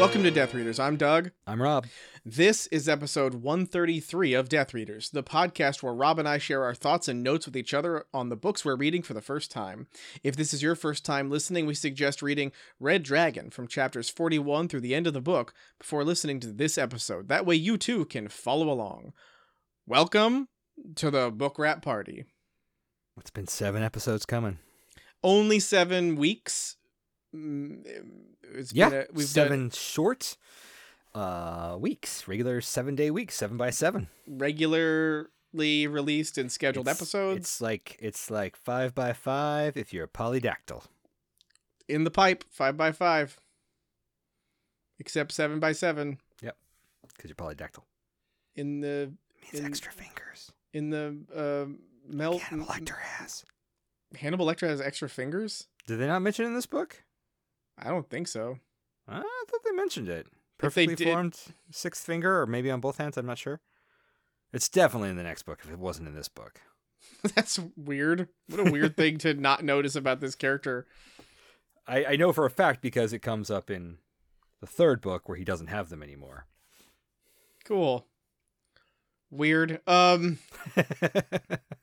Welcome to Death Readers. I'm Doug. I'm Rob. This is episode 133 of Death Readers, the podcast where Rob and I share our thoughts and notes with each other on the books we're reading for the first time. If this is your first time listening, we suggest reading Red Dragon from chapters 41 through the end of the book before listening to this episode. That way you too can follow along. Welcome to the book wrap party. It's been seven episodes coming. Only seven weeks. Mm, It's Yeah, been a- we've seven done short uh weeks, regular seven day weeks, seven by seven. regularly released and scheduled It's- episodes It's like it's like five by five if you're a polydactyl. in the pipe, five by five, except seven by seven Yep, Because you're polydactyl. in the it Means In- extra fingers. in the uh, Mel. Hannibal Lecter has. Hannibal Lecter has extra fingers. Did they not mention in this book? I don't think so. I thought they mentioned it. Perfectly did- formed sixth finger, or maybe on both hands. I'm not sure. It's definitely in the next book. If it wasn't in this book, That's weird. What a weird thing to not notice about this character. I, I know for a fact because it comes up in the third book where he doesn't have them anymore. Cool. Weird. Um.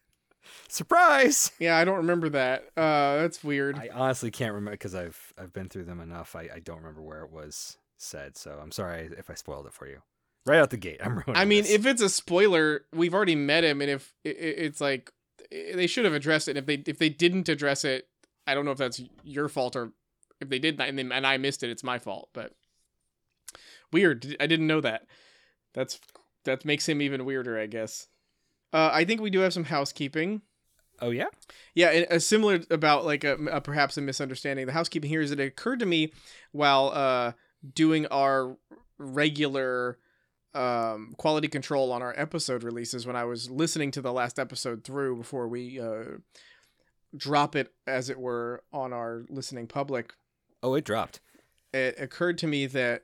Surprise! Yeah, I don't remember that. Uh, that's weird. I honestly can't remember because I've I've been through them enough. I, I don't remember where it was said, so I'm sorry if I spoiled it for you. Right out the gate, I'm ruining. I mean, this. if it's a spoiler, we've already met him, and if i- i- it's like they should have addressed it. If they if they didn't address it, I don't know if that's your fault or if they did and, then, and I missed it, it's my fault. But weird, I didn't know that. That's that makes him even weirder, I guess. Uh, I think we do have some housekeeping. Oh yeah, Yeah, and a similar about like a, a perhaps a misunderstanding. The housekeeping here is that it occurred to me while uh doing our regular um quality control on our episode releases when I was listening to the last episode through before we uh drop it as it were on our listening public oh it dropped. it occurred to me that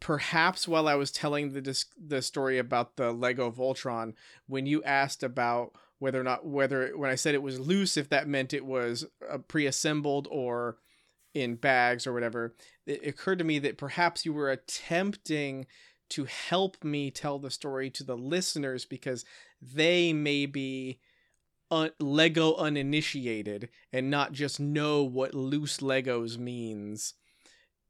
perhaps while I was telling the dis- the story about the Lego Voltron, when you asked about whether or not whether when I said it was loose, if that meant it was uh, pre-assembled or in bags or whatever, it occurred to me that perhaps you were attempting to help me tell the story to the listeners because they may be un- Lego uninitiated and not just know what loose Legos means.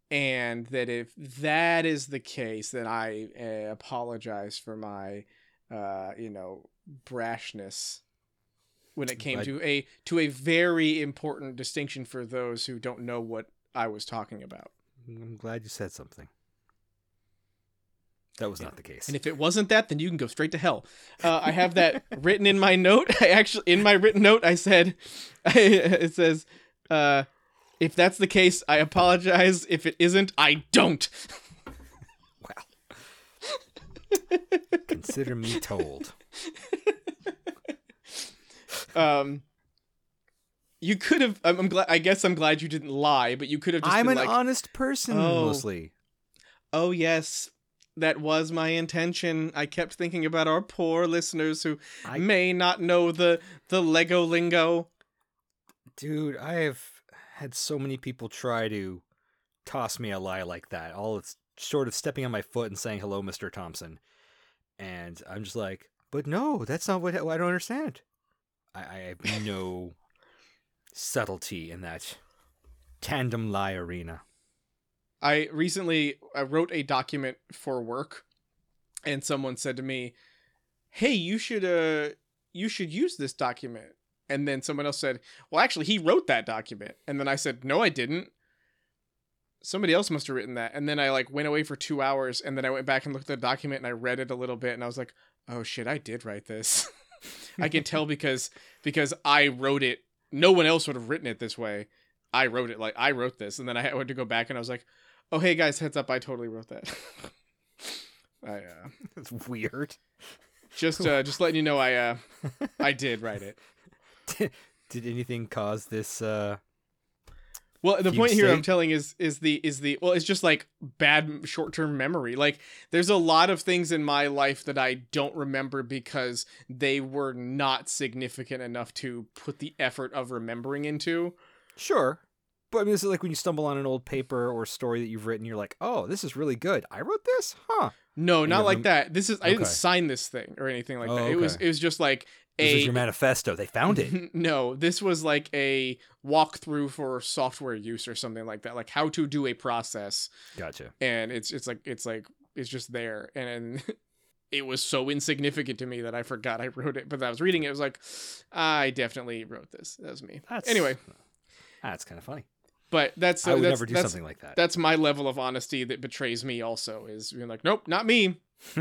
And that if that is the case then i uh, apologize for my uh you know brashness when it came I- to a to a very important distinction for those who don't know what i was talking about I'm glad you said something. That was not the case. and if it wasn't that then you can go straight to hell uh, i have that written in my note i actually in my written note i said it says uh if that's the case i apologize if it isn't i don't wow. Consider me told. um you could have I'm, I'm glad i guess i'm glad you didn't lie but you could have just I'm an like honest person Oh. mostly. oh yes that was my intention i kept thinking about our poor listeners who I- may not know the the lego lingo Dude, I have had so many people try to toss me a lie like that. All it's short of stepping on my foot and saying hello, Mr. Thompson. And I'm just like, but no, that's not what I don't understand. I, I have no subtlety in that tandem lie arena. i recently i wrote a document for work and someone said to me hey you should uh you should use this document. And then someone else said well actually he wrote that document. And then i said no i didn't. Somebody else must have written that. And then i like went away for two hours and then i went back and looked at the document and i read it a little bit and i was like oh shit i did write this i can tell because because i wrote it no one else would have written it this way i wrote it like i wrote this and then i had to go back and i was like oh hey guys heads up i totally wrote that i uh It's weird. just uh just letting you know i uh i did write it Did anything cause this? uh Well, the point here I'm telling is is the is the well, it's just like bad short term memory. Like there's a lot of things in my life that I don't remember because they were not significant enough to put the effort of remembering into. Sure, But I mean, this is like when you stumble on an old paper or story that you've written, you're like, oh, this is really good. I wrote this? Huh. No, not like that. This is I didn't sign this thing or anything like Oh, that. It was it was just like This a is your manifesto. They found it. no, this was like a walkthrough for software use or something like that, like how to do a process. Gotcha. And it's it's like it's like it's just there, and it was so insignificant to me that I forgot I wrote it. But I was reading it, it was like I definitely wrote this. That was me. That's Anyway, that's kind of funny. But that's I would that's, never do that's, something like that. That's my level of honesty that betrays me. Also, is being like, nope, not me.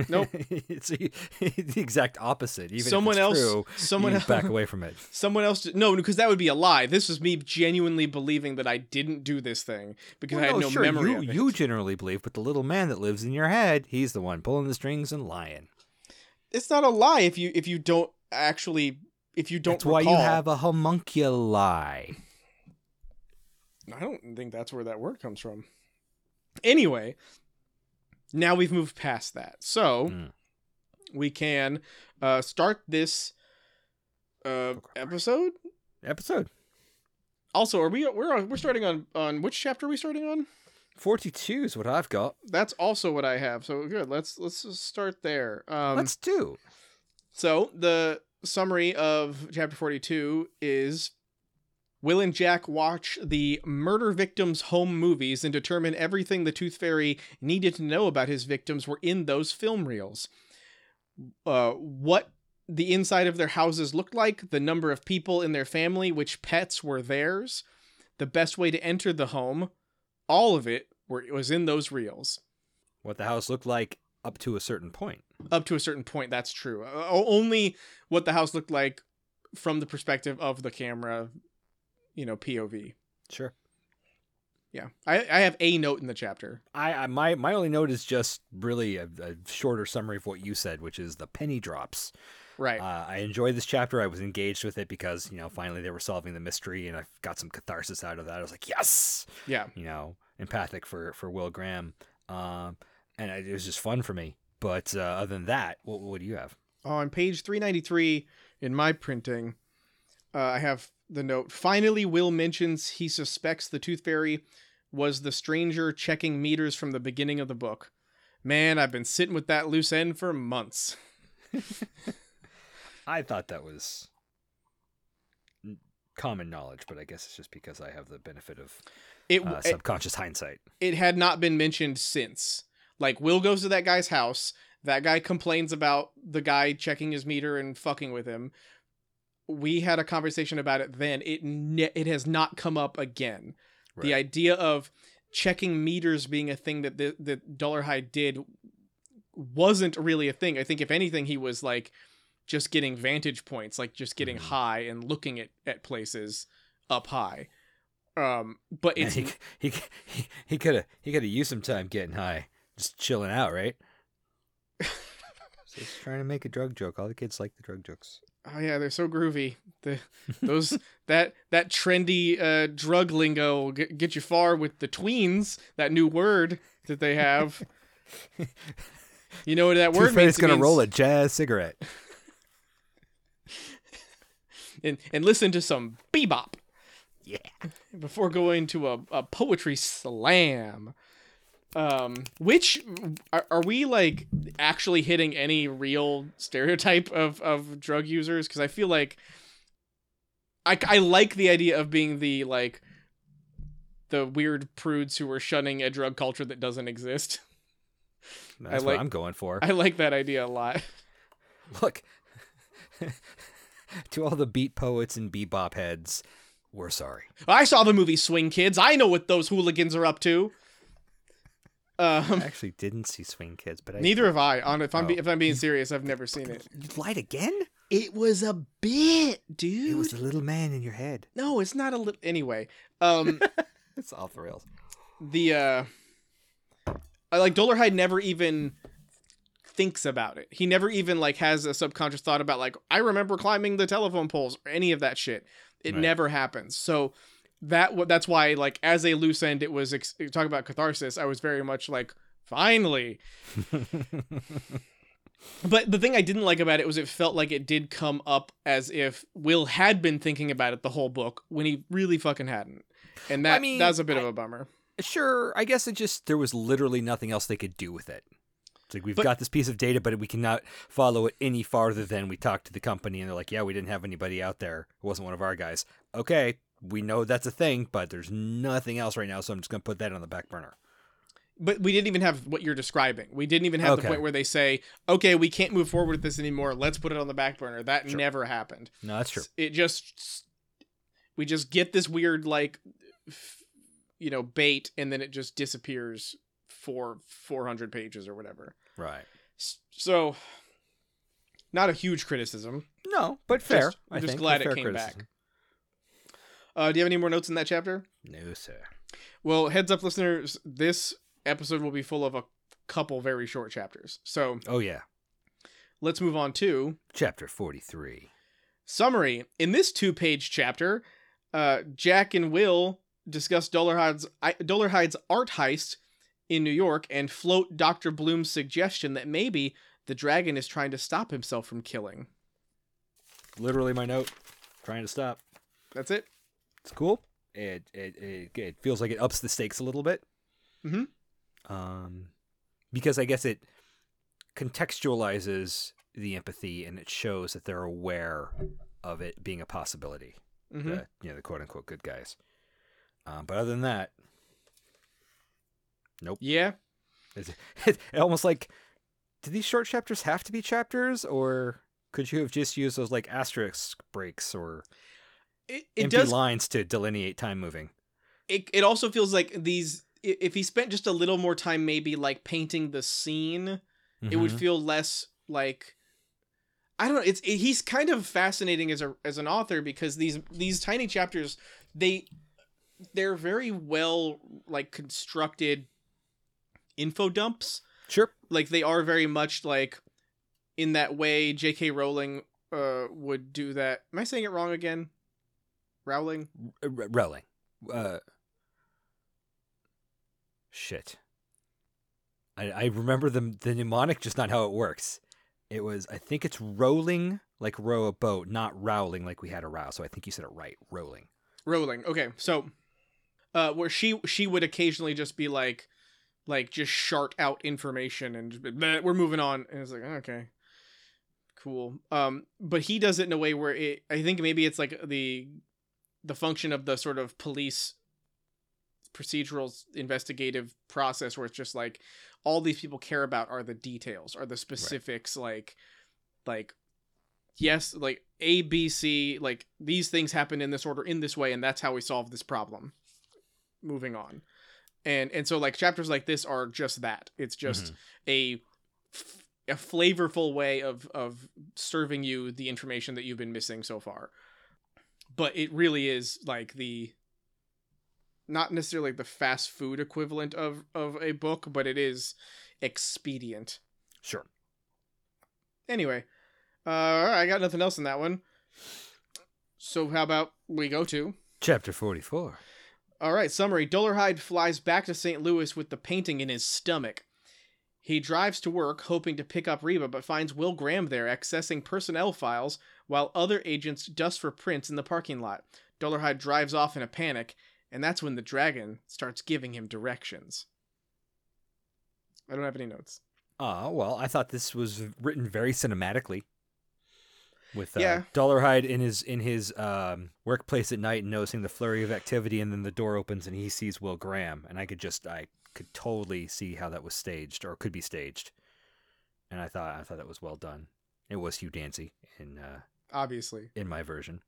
nope. it's the the exact opposite. Even someone if it's else. true, someone else. back away from it. Someone else. No, because that would be a lie. This was me genuinely believing that I didn't do this thing because Well, I had no, sure, memory you, of it. you generally believe, but the little man that lives in your head, he's the one pulling the strings and lying. It's not a lie if you if you don't actually if you don't. That's why you have a homunculi. I don't think that's where that word comes from. Anyway, now we've moved past that, so Mm. we can uh, start this uh, episode. Episode Also, are we we're we're starting on on which chapter are we starting on? 42 is what I've got. That's also what I have. So good. Let's let's start there. Um, Let's do. So the summary of chapter 42 is Will and Jack watch the murder victims' home movies and determine everything the Tooth Fairy needed to know about his victims were in those film reels. Uh, what the inside of their houses looked like, the number of people in their family, which pets were theirs, the best way to enter the home, all of it were, was in those reels. What the house looked like up to a certain point. up to a certain point that's true only what the house looked like from the perspective of the camera you know pov Sure. yeah i i have a note in the chapter I, I my my only note is just really a, a shorter summary of what you said, which is the penny drops. right Uh, I enjoyed this chapter. I was engaged with it because you know finally they were solving the mystery, and I got some catharsis out of that. I was like, yes, yeah you know, empathic for for Will Graham, um, and it was just fun for me. But uh, other than that, what, what do you have? on page 393 in my printing uh, i have the note finally will mentions he suspects the tooth fairy was the stranger checking meters from the beginning of the book man i've been sitting with that loose end for months I thought that was common knowledge, but I guess it's just because I have the benefit of it, uh, it subconscious hindsight. it had not been mentioned since. Like Will goes to that guy's house. That guy complains about the guy checking his meter and fucking with him. We had a conversation about it then. It ne- it has not come up again. The idea of checking meters being a thing that the, that Dolarhyde did wasn't really a thing. I think if anything, he was like just getting vantage points, like just getting Mhm. high and looking at at places up high. Um, but it's he he he he could have he could have used some time getting high, just chilling out, right? Just trying to make a drug joke. All the kids like the drug jokes. Oh yeah, they're so groovy. The those that that trendy uh, drug lingo will get, get you far with the tweens. That new word that they have. You know what that word Tooth means? Gonna means- roll a jazz cigarette. and and listen to some bebop Yeah. before going to a, a poetry slam. Um, which are, are we like actually hitting any real stereotype of of drug users? Because I feel like I I like the idea of being the like the weird prudes who are shunning a drug culture that doesn't exist. That's like- what I'm going for. I like that idea a lot. Look, to all the beat poets and bebop heads, we're sorry. I saw the movie Swing Kids. I know what those hooligans are up to. I Um, actually didn't see Swing Kids, but I neither have I. On if I'm be, Oh. if I'm being serious, I've never seen it. You lied again. It was a bit, dude. It was the little man in your head. no, it's not a little. Anyway, um, It's off the rails. the uh, I like Dolarhyde never even thinks about it. He never even like has a subconscious thought about like I remember climbing the telephone poles or any of that shit. It Right. never happens. So that that's why like as a loose end, it was ex- talk about catharsis. I was very much like finally. But the thing I didn't like about it was it felt like it did come up as if Will had been thinking about it the whole book when he really fucking hadn't. and that mean, that was a bit of a bummer. Sure, I guess it just there was literally nothing else they could do with it. It's like we've But- got this piece of data, but we cannot follow it any farther than we talked to the company, and they're like, "Yeah, we didn't have anybody out there. It wasn't one of our guys." Okay, we know that's a thing, but there's nothing else right now, so I'm just gonna put that on the back burner. But we didn't even have what you're describing. We didn't even have the point where they say, "Okay, we can't move forward with this anymore. Let's put it on the back burner." That Sure. never happened. No, that's true. It just we just get this weird like you know bait and then it just disappears for 400 pages or whatever. Right. So not a huge criticism. No, but fair. Just- I'm just glad it came back. Uh, do you have any more notes in that chapter? No, sir. Well, heads up, listeners. This episode will be full of a couple very short chapters. So Oh yeah. let's move on to Chapter forty-three. summary. In this two-page chapter, uh, Jack and Will discuss Dolarhyde's Dolarhyde's art heist in New York and float Doctor Bloom's suggestion that maybe the dragon is trying to stop himself from killing. Literally my note. Trying to stop. That's it. It's cool. It it it, it feels like it ups the stakes a little bit. Mhm. Um, because I guess it contextualizes the empathy and it shows that they're aware of it being a possibility. hmm The you know the quote unquote good guys. Um, but other than that, nope. Yeah. it's, it's almost like do these short chapters have to be chapters or could you have just used those like asterisk breaks or It, it empty does lines to delineate time moving? it, it also feels like these if he spent just a little more time maybe like painting the scene it would Mhm. feel less like i don't know it's it, he's kind of fascinating as a as an author because these these tiny chapters they they're very well like constructed info dumps sure. like they are very much like in that way jk rowling uh would do that am i saying it wrong again rowling R- Rowling. Uh, shit. I, I remember the the mnemonic, just not how it works. It was, I think it's rolling like row a boat, not rowling like we had a row. So I think you said it right, rolling. Rowling. Okay, so uh where she she would occasionally just be like like just shart out information and be, we're moving on and it's like okay. Cool. Um but he does it in a way where it I think maybe it's like the the function of the sort of police procedural investigative process where it's just like all these people care about are the details are the specifics like like yes like a b c like these things happen in this order in this way and that's how we solve this problem. Moving on. And and so like chapters like this are just that. It's just mm-hmm. a a flavorful way of of serving you the information that you've been missing so far but it really is like the not necessarily like the fast food equivalent of of a book but it is expedient Sure. anyway uh i got nothing else in that one so how about we go to Chapter 44. all right summary dolarhyde flies back to st louis with the painting in his stomach he drives to work hoping to pick up reba but finds will graham there accessing personnel files while other agents dust for prints in the parking lot dolarhyde drives off in a panic and that's when the dragon starts giving him directions i don't have any notes Ah, well, I thought this was written very cinematically. With uh, Yeah. Dolarhyde in his in his um, workplace at night, noticing the flurry of activity, and then the door opens and he sees Will Graham, and I could just I could totally see how that was staged or could be staged, and I thought I thought that was well done. It was Hugh Dancy in uh, obviously in my version.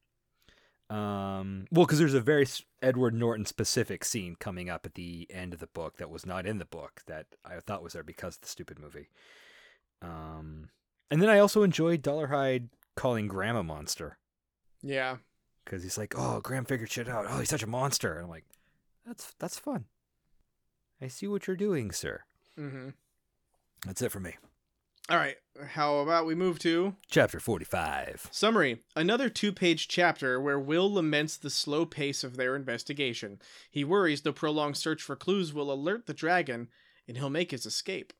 Um, well, because there's a very Edward Norton specific scene coming up at the end of the book that was not in the book that I thought was there because of the stupid movie. Um, and then I also enjoyed Dolarhyde calling Graham a monster yeah because he's like, "Oh, Graham figured shit out. Oh, he's such a monster." And I'm like, "That's that's fun. I see what you're doing, sir." mm-hmm That's it for me. all right how about we move to Chapter forty-five. Summary Another two page chapter where Will laments the slow pace of their investigation. He worries the prolonged search for clues will alert the dragon and he'll make his escape.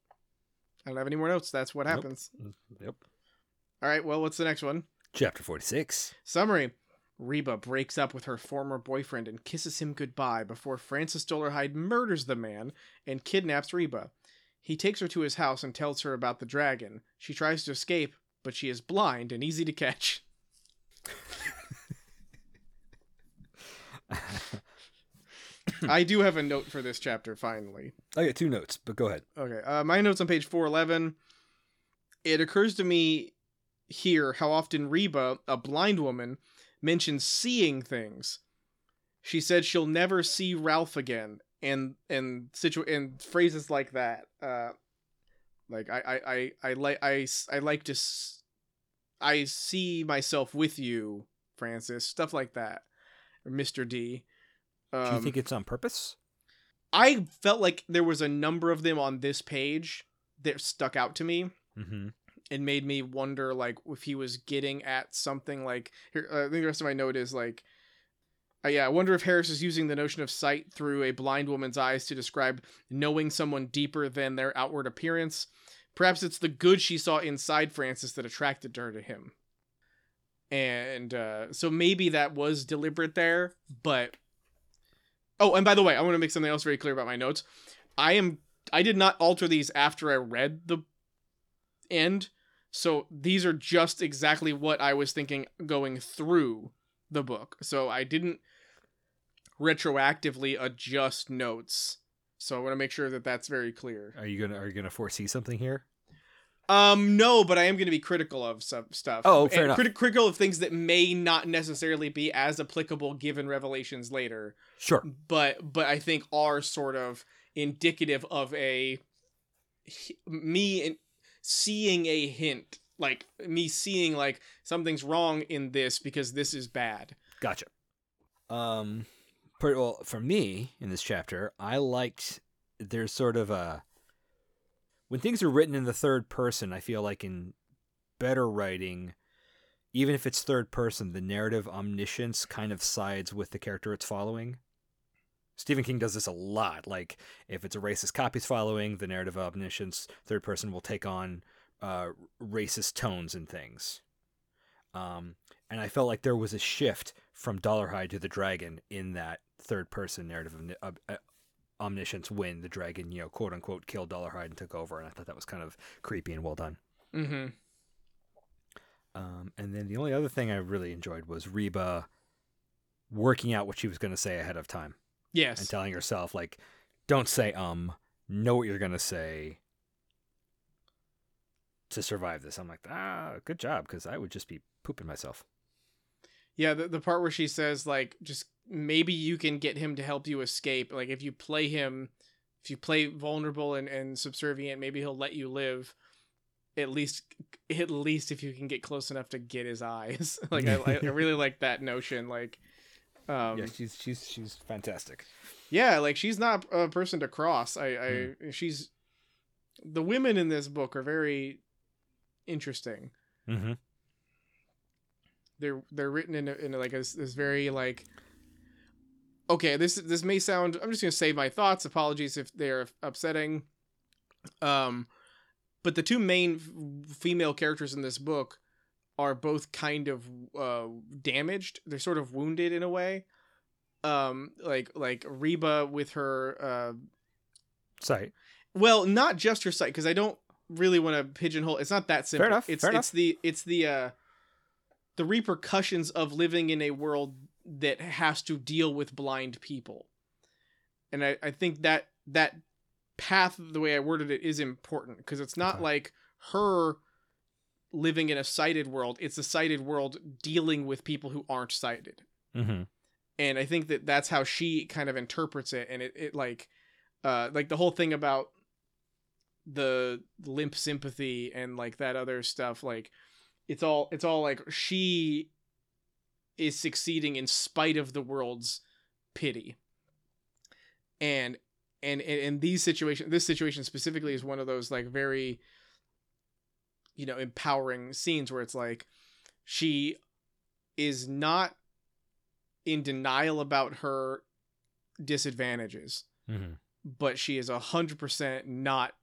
I don't have any more notes. That's what happens. Yep. All right, well, what's the next one? Chapter forty-six. Summary Reba breaks up with her former boyfriend and kisses him goodbye before Francis Dolarhyde murders the man and kidnaps Reba. He takes her to his house and tells her about the dragon. She tries to escape, but she is blind and easy to catch. I do have a note for this chapter finally. I got two notes, but go ahead. Okay, uh, my notes on page 411. It occurs to me here how often Reba, a blind woman, mentions seeing things. She said she'll never see Ralph again, and and situ and phrases like that. Uh, like I I I, I like I I like to s- I see myself with you, Francis. Stuff like that, Mister D. Um, Do you think it's on purpose? I felt like there was a number of them on this page that stuck out to me Mm-hmm. And made me wonder like if he was getting at something like here uh, I think the rest of my note is like uh, yeah, I wonder if Harris is using the notion of sight through a blind woman's eyes to describe knowing someone deeper than their outward appearance. Perhaps it's the good she saw inside Francis that attracted her to him. And uh, so maybe that was deliberate there, but Oh, and by the way, I want to make something else very clear about my notes. I am I did not alter these after I read the end. So these are just exactly what I was thinking going through the book. So I didn't retroactively adjust notes. So I want to make sure that that's very clear. Are you gonna Are you gonna foresee something here? Um, no, but I am going to be critical of some stuff. Oh, fair And enough. criti- critical of things that may not necessarily be as applicable given revelations later. Sure. but but I think are sort of indicative of a me in, seeing a hint, like me seeing like something's wrong in this because this is bad. Gotcha. Um, per, well, for me in this chapter, I liked there's sort of a when things are written in the third person. I feel like in better writing, even if it's third person, the narrative omniscience kind of sides with the character it's following. Stephen King does this a lot. Like if it's a racist copy's following, the narrative of omniscience third person will take on uh, racist tones and things. Um, and I felt like there was a shift from Dolarhyde to the dragon in that third person narrative of uh, omniscience when the dragon, you know, quote unquote, killed Dolarhyde and took over. And I thought that was kind of creepy and well done. Mm-hmm. Um, and then the only other thing I really enjoyed was Reba working out what she was going to say ahead of time and telling yourself, like, don't say um, know what you're going to say to survive this. I'm like, ah, good job, because I would just be pooping myself. Yeah, the, the part where she says like just maybe you can get him to help you escape. Like if you play him if you play vulnerable and, and subservient, maybe he'll let you live. At least at least if you can get close enough to get his eyes. like I, I really like that notion. Like um yeah, she's she's she's fantastic. yeah, like she's not a person to cross. I, I she's the women in this book are very interesting. Mm-hmm. they're they're written in a, in a, like a, this very like okay this this may sound i'm just gonna say my thoughts apologies if they're upsetting um but the two main f- female characters in this book are both kind of uh damaged. They're sort of wounded in a way. Um like like reba with her uh Sorry. well not just her sight because i don't really want to pigeonhole it's not that simple. Fair enough, it's fair it's the it's the uh the repercussions of living in a world that has to deal with blind people. And i i think that that path the way i worded it is important because it's not Okay. like her living in a sighted world it's a sighted world dealing with people who aren't sighted. Mm-hmm. and i think that that's how she kind of interprets it. And it, it like uh like the whole thing about the limp sympathy and like that other stuff like it's all it's all like she is succeeding in spite of the world's pity. And and and, and these situations this situation specifically is one of those like very you know empowering scenes where it's like she is not in denial about her disadvantages Mm-hmm. but she is a hundred percent not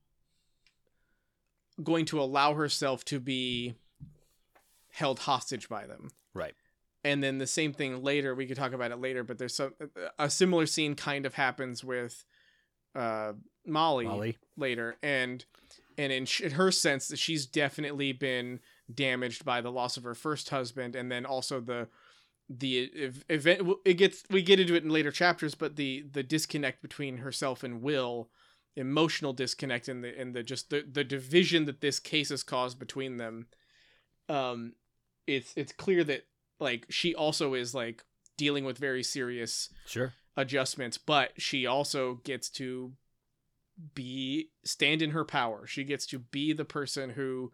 going to allow herself to be held hostage by them Right. and then the same thing later. We could talk about it later, but there's some a similar scene kind of happens with uh, Molly, Molly. later, and and in, sh- in her sense that she's definitely been damaged by the loss of her first husband, and then also the the event. It gets we get into it in later chapters, but the the disconnect between herself and Will, emotional disconnect, and the and the just the the division that this case has caused between them. Um, it's it's clear that like she also is like dealing with very serious Sure. adjustments, but she also gets to be stand in her power. She gets to be the person who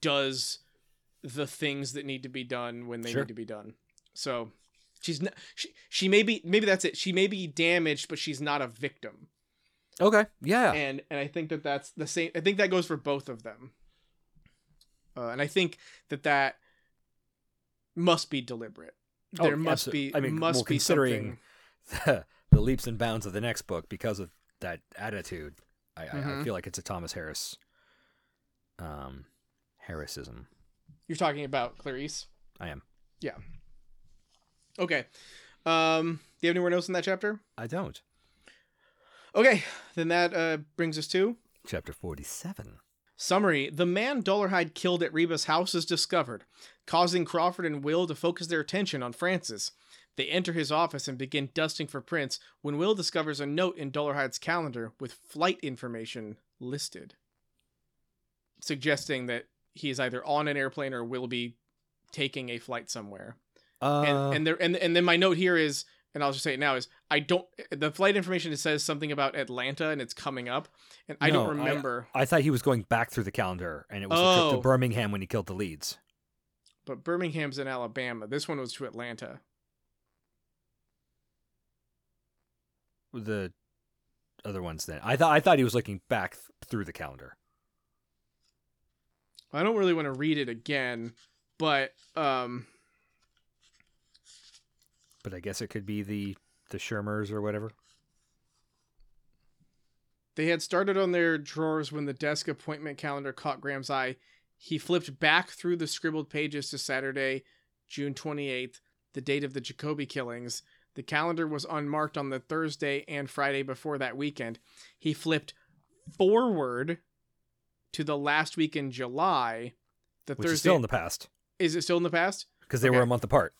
does the things that need to be done when they Sure. need to be done. So she's not she, she may be maybe that's it. She may be damaged, but she's not a victim. Okay. Yeah. And and I think that that's the same I think that goes for both of them. Uh, and I think that that must be deliberate. Oh, There must absolute- be I mean, must well, be considering something the, the leaps and bounds of the next book because of that attitude. I, I, I Mhm. feel like it's a Thomas Harris um Harrisism. You're talking about Clarice. I am. Yeah. Okay. Um, do you have anywhere else in that chapter? I don't. Okay, then that uh, brings us to Chapter 47. summary. The man Dolarhyde killed at Reba's house is discovered, causing Crawford and Will to focus their attention on Francis. They enter his office and begin dusting for prints when Will discovers a note in Dolarhyde's calendar with flight information listed, suggesting that he is either on an airplane or will be taking a flight somewhere. Uh, and and there and and then my note here is and I'll just say it now is I don't the flight information says something about Atlanta and it's coming up and I don't No, I- remember I thought he was going back through the calendar and it was a trip Oh. to Birmingham when he killed the Leeds. but Birmingham's in Alabama this one was to Atlanta The other ones then. I thought I thought he was looking back th- through the calendar. I don't really want to read it again but um But I guess it could be the the Shermers or whatever. they had started on their drawers when the desk appointment calendar caught Graham's eye he flipped back through the scribbled pages to Saturday June 28th the date of the Jacobi killings The calendar was unmarked on the Thursday and Friday before that weekend. He flipped forward to the last week in July. The Which Thursday is still in the past is it still in the past? because they Okay. were a month apart.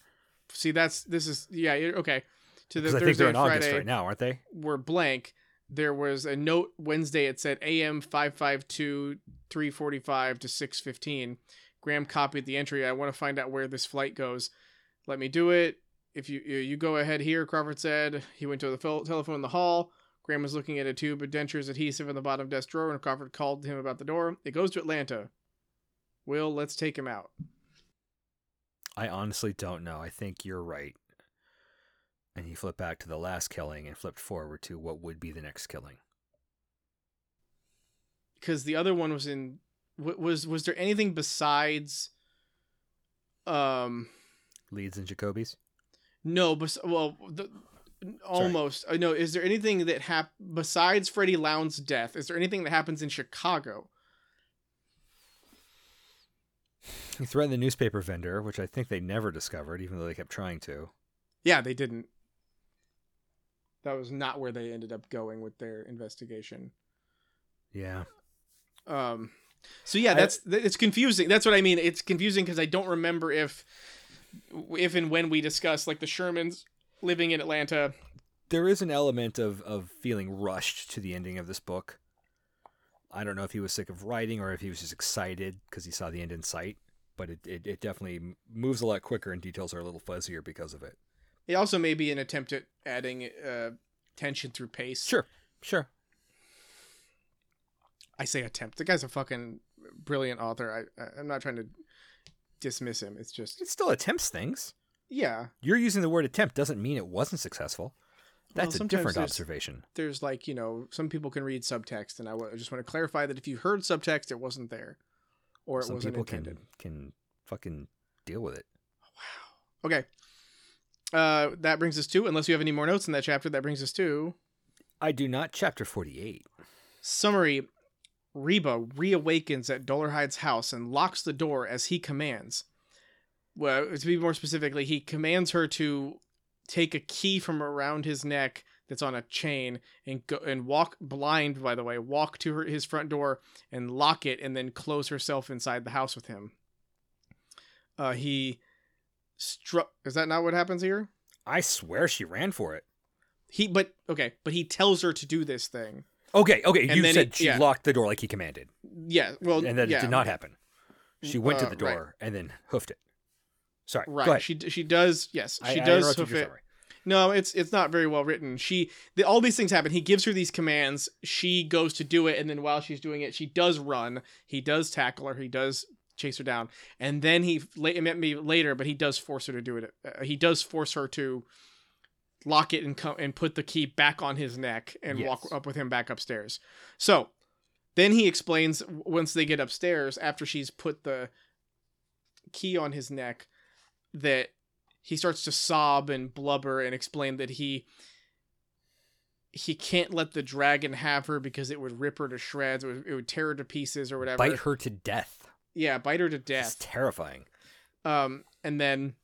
See, that's this is yeah okay. To the Because I Thursday think they're and in August Friday right now, aren't they? were blank. There was a note Wednesday. It said AM 552 345 to 615. Graham copied the entry. I want to find out where this flight goes. Let me do it. If you you go ahead here, Crawford said. He went to the fel- telephone in the hall. Graham was looking at a tube of dentures adhesive in the bottom desk drawer, and Crawford called him about the door. It goes to Atlanta. Will, let's take him out. I honestly don't know. I think you're right. And he flipped back to the last killing and flipped forward to what would be the next killing. because the other one was in was was there anything besides um Leeds and Jacobi's. No but well the, almost I know is there anything that hap- besides Freddy Lounds death is there anything that happens in Chicago? He threatened the newspaper vendor, which I think they never discovered, even though they kept trying to. yeah they didn't. That was not where they ended up going with their investigation. Yeah. um so yeah that's th- it's confusing. That's what i mean. It's confusing because i don't remember if if and when we discuss like the shermans living in atlanta There is an element of, of feeling rushed to the ending of this book. I don't know if he was sick of writing or if he was just excited because he saw the end in sight, but it, it, it definitely moves a lot quicker and details are a little fuzzier because of it. It also may be an attempt at adding uh, tension through pace. Sure, sure. I say attempt. The guy's a fucking brilliant author. I, I I'm not trying to dismiss him. It's just It still attempts things. yeah. You're using the word attempt doesn't mean it wasn't successful. Well, That's a different there's- observation. There's like you know some people can read subtext, and I just want to clarify that if you heard subtext, it wasn't there, or it Some wasn't people intended. can can fucking deal with it. Wow. Okay. Uh, that brings us to unless you have any more notes in that chapter. That brings us to I do not. Chapter forty-eight. summary. Reba reawakens at Dolarhyde's house and locks the door as he commands. well, to be more specifically, he commands her to take a key from around his neck that's on a chain and go and walk blind by the way walk to her, his front door and lock it and then close herself inside the house with him uh he struck is that not what happens here I swear she ran for it. he but okay but he tells her to do this thing Okay, okay. And you said it- she yeah. locked the door like he commanded, yeah well and that yeah, it did not happen. She went to Uh, the right. door and then hoofed it. Sorry. right she she does yes I- she I does interrupted hoof it story. No, it's it's not very well written. She the, all these things happen. He gives her these commands. She goes to do it, and then while she's doing it, she does run. He does tackle her. He does chase her down, and then he met me later, but he does force her to do it. Uh, he does force her to lock it and come and put the key back on his neck and walk up with him back upstairs. So then he explains once they get upstairs after she's put the key on his neck that he starts to sob and blubber and explain that he he can't let the dragon have her because it would rip her to shreds, it would, it would tear her to pieces or whatever. Bite her to death. Yeah, bite her to It's death. terrifying. Um, and then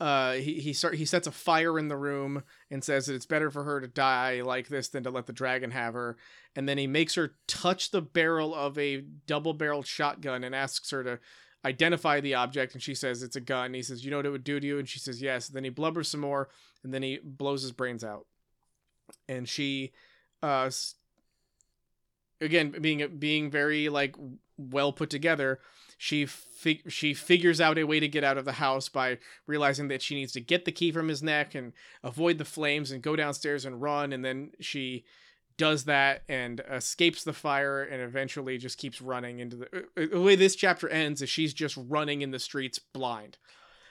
uh, he he start he sets a fire in the room and says that it's better for her to die like this than to let the dragon have her. And then he makes her touch the barrel of a double-barreled shotgun and asks her to identify the object. And she says it's a gun. He says, "You know what it would do to you?" And she says, "Yes." And then he blubbers some more, and then he blows his brains out. And she, uh, again being being very like well put together she fig- she figures out a way to get out of the house by realizing that she needs to get the key from his neck and avoid the flames and go downstairs and run and then she does that and escapes the fire and eventually just keeps running into the uh, the way this chapter ends is she's just running in the streets blind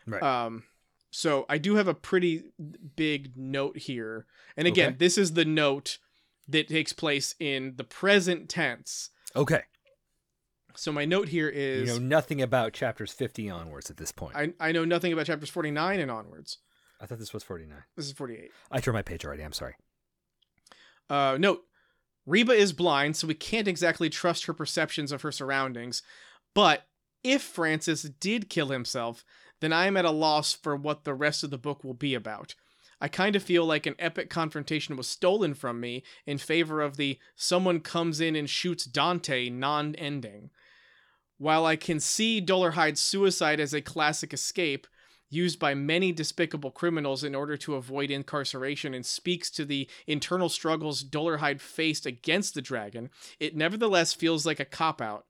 Right. um so i do have a pretty big note here and again Okay. this is the note that takes place in the present tense Okay. So my note here is You know nothing about chapters 50 onwards at this point. I, I, know nothing about chapters 49 and onwards. I thought this was 49. This is 48. I turned my page already. I'm sorry. Uh, note Reba is blind, so we can't exactly trust her perceptions of her surroundings. But if Francis did kill himself, then I am at a loss for what the rest of the book will be about. I kind of feel like an epic confrontation was stolen from me in favor of the someone comes in and shoots Dante non ending. While I can see Dolarhyde's suicide as a classic escape, used by many despicable criminals in order to avoid incarceration and speaks to the internal struggles Dolarhyde faced against the dragon, it nevertheless feels like a cop out.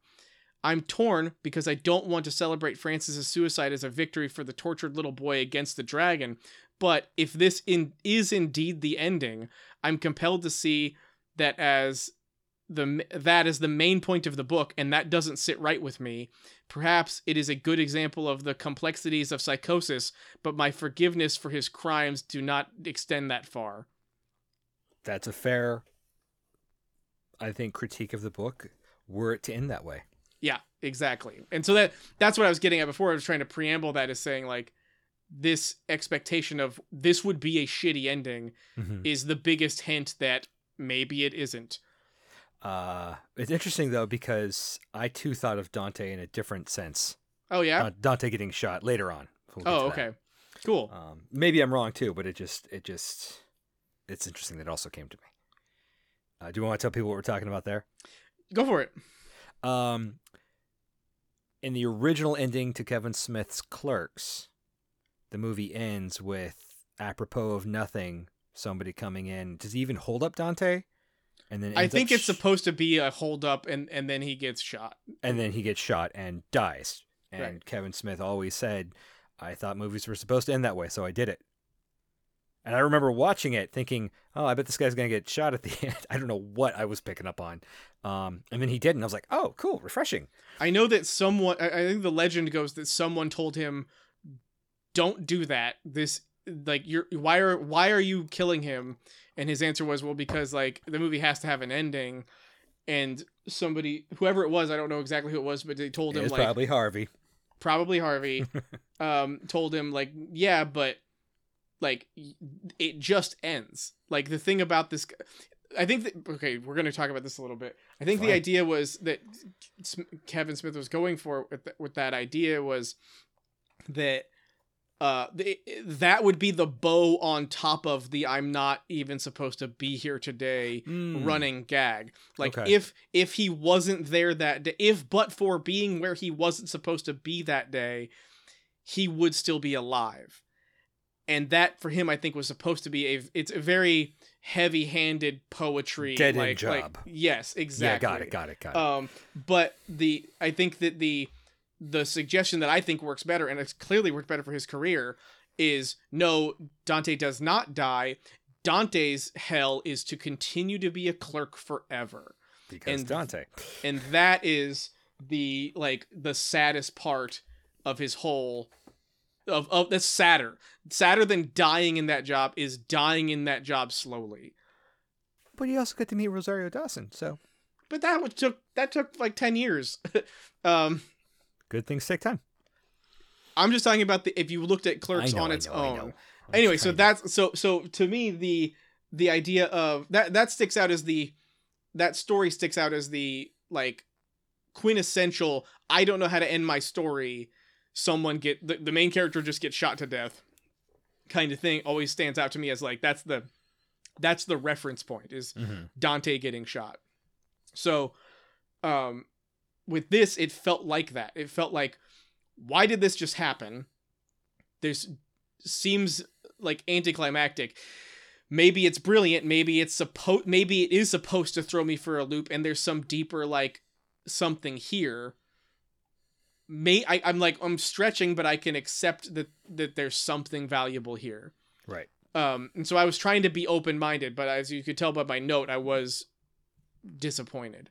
I'm torn because I don't want to celebrate Francis's suicide as a victory for the tortured little boy against the dragon, but if this in, is indeed the ending, I'm compelled to see that as the that is the main point of the book and that doesn't sit right with me. Perhaps it is a good example of the complexities of psychosis, but my forgiveness for his crimes do not extend that far. That's a fair, I think, critique of the book were it to end that way. Yeah, exactly. And so that that's what I was getting at before. I was trying to preamble that as saying like this expectation of this would be a shitty ending Mhm. is the biggest hint that maybe it isn't. Uh, it's interesting though because I too thought of Dante in a different sense. Oh yeah. Dante getting shot later on. We'll oh to that. okay. Cool. Um, maybe I'm wrong too, but it just it just it's interesting that it also came to me. Uh, do you want to tell people what we're talking about there? Go for it. Um, in the original ending to Kevin Smith's Clerks, the movie ends with apropos of nothing, somebody coming in. Does he even hold up Dante? And then I think it's sh- supposed to be a hold up and and then he gets shot. and then he gets shot and dies. And Right. Kevin Smith always said, "I thought movies were supposed to end that way, so I did it." And I remember watching it, thinking, "Oh, I bet this guy's gonna get shot at the end." I don't know what I was picking up on, um, and then he did, and I was like, "Oh, cool, refreshing." I know that someone I think the legend goes that someone told him don't do that. This like you're why are why are you killing him? And his answer was well because like the movie has to have an ending and somebody whoever it was, I don't know exactly who it was, but they told him like probably Harvey. probably Harvey um told him like yeah, but like it just ends. Like the thing about this I think that okay, we're going to talk about this a little bit. I think the idea was that Kevin Smith was going for with, th- with that idea was that uh th- that would be the bow on top of the I'm not even supposed to be here today Mm. running gag. Like Okay. if if he wasn't there that day, if but for being where he wasn't supposed to be that day, he would still be alive. And that for him I think was supposed to be a it's a very heavy-handed poetry Dead-end like, like- job. yes, exactly. Yeah, got it, got it, got it. Um, but the I think that the the suggestion that I think works better, and it's clearly worked better for his career, is no, Dante does not die. Dante's hell is to continue to be a clerk forever, because and- Dante. and that is the like the saddest part of his whole of of that's sadder. Sadder than dying in that job is dying in that job slowly. But you also get to meet Rosario Dawson, so. But that took that took like 10 years. Um good things take time. I'm just talking about the if you looked at Clerks know, on its know, own. Anyway, so to- that's so so to me the the idea of that that sticks out as the that story sticks out as the like quintessential I don't know how to end my story. Someone get the, the main character just gets shot to death kind of thing always stands out to me as like that's the that's the reference point is Mhm. Dante getting shot. So, um, with this, it felt like that. It felt like, why did this just happen? There's seems like anticlimactic. Maybe it's brilliant. Maybe it's supposed. Maybe it is supposed to throw me for a loop, and there's some deeper like something here. May I, I'm like I'm stretching, but I can accept that that there's something valuable here right. um and so i was trying to be open-minded but as you could tell by my note i was disappointed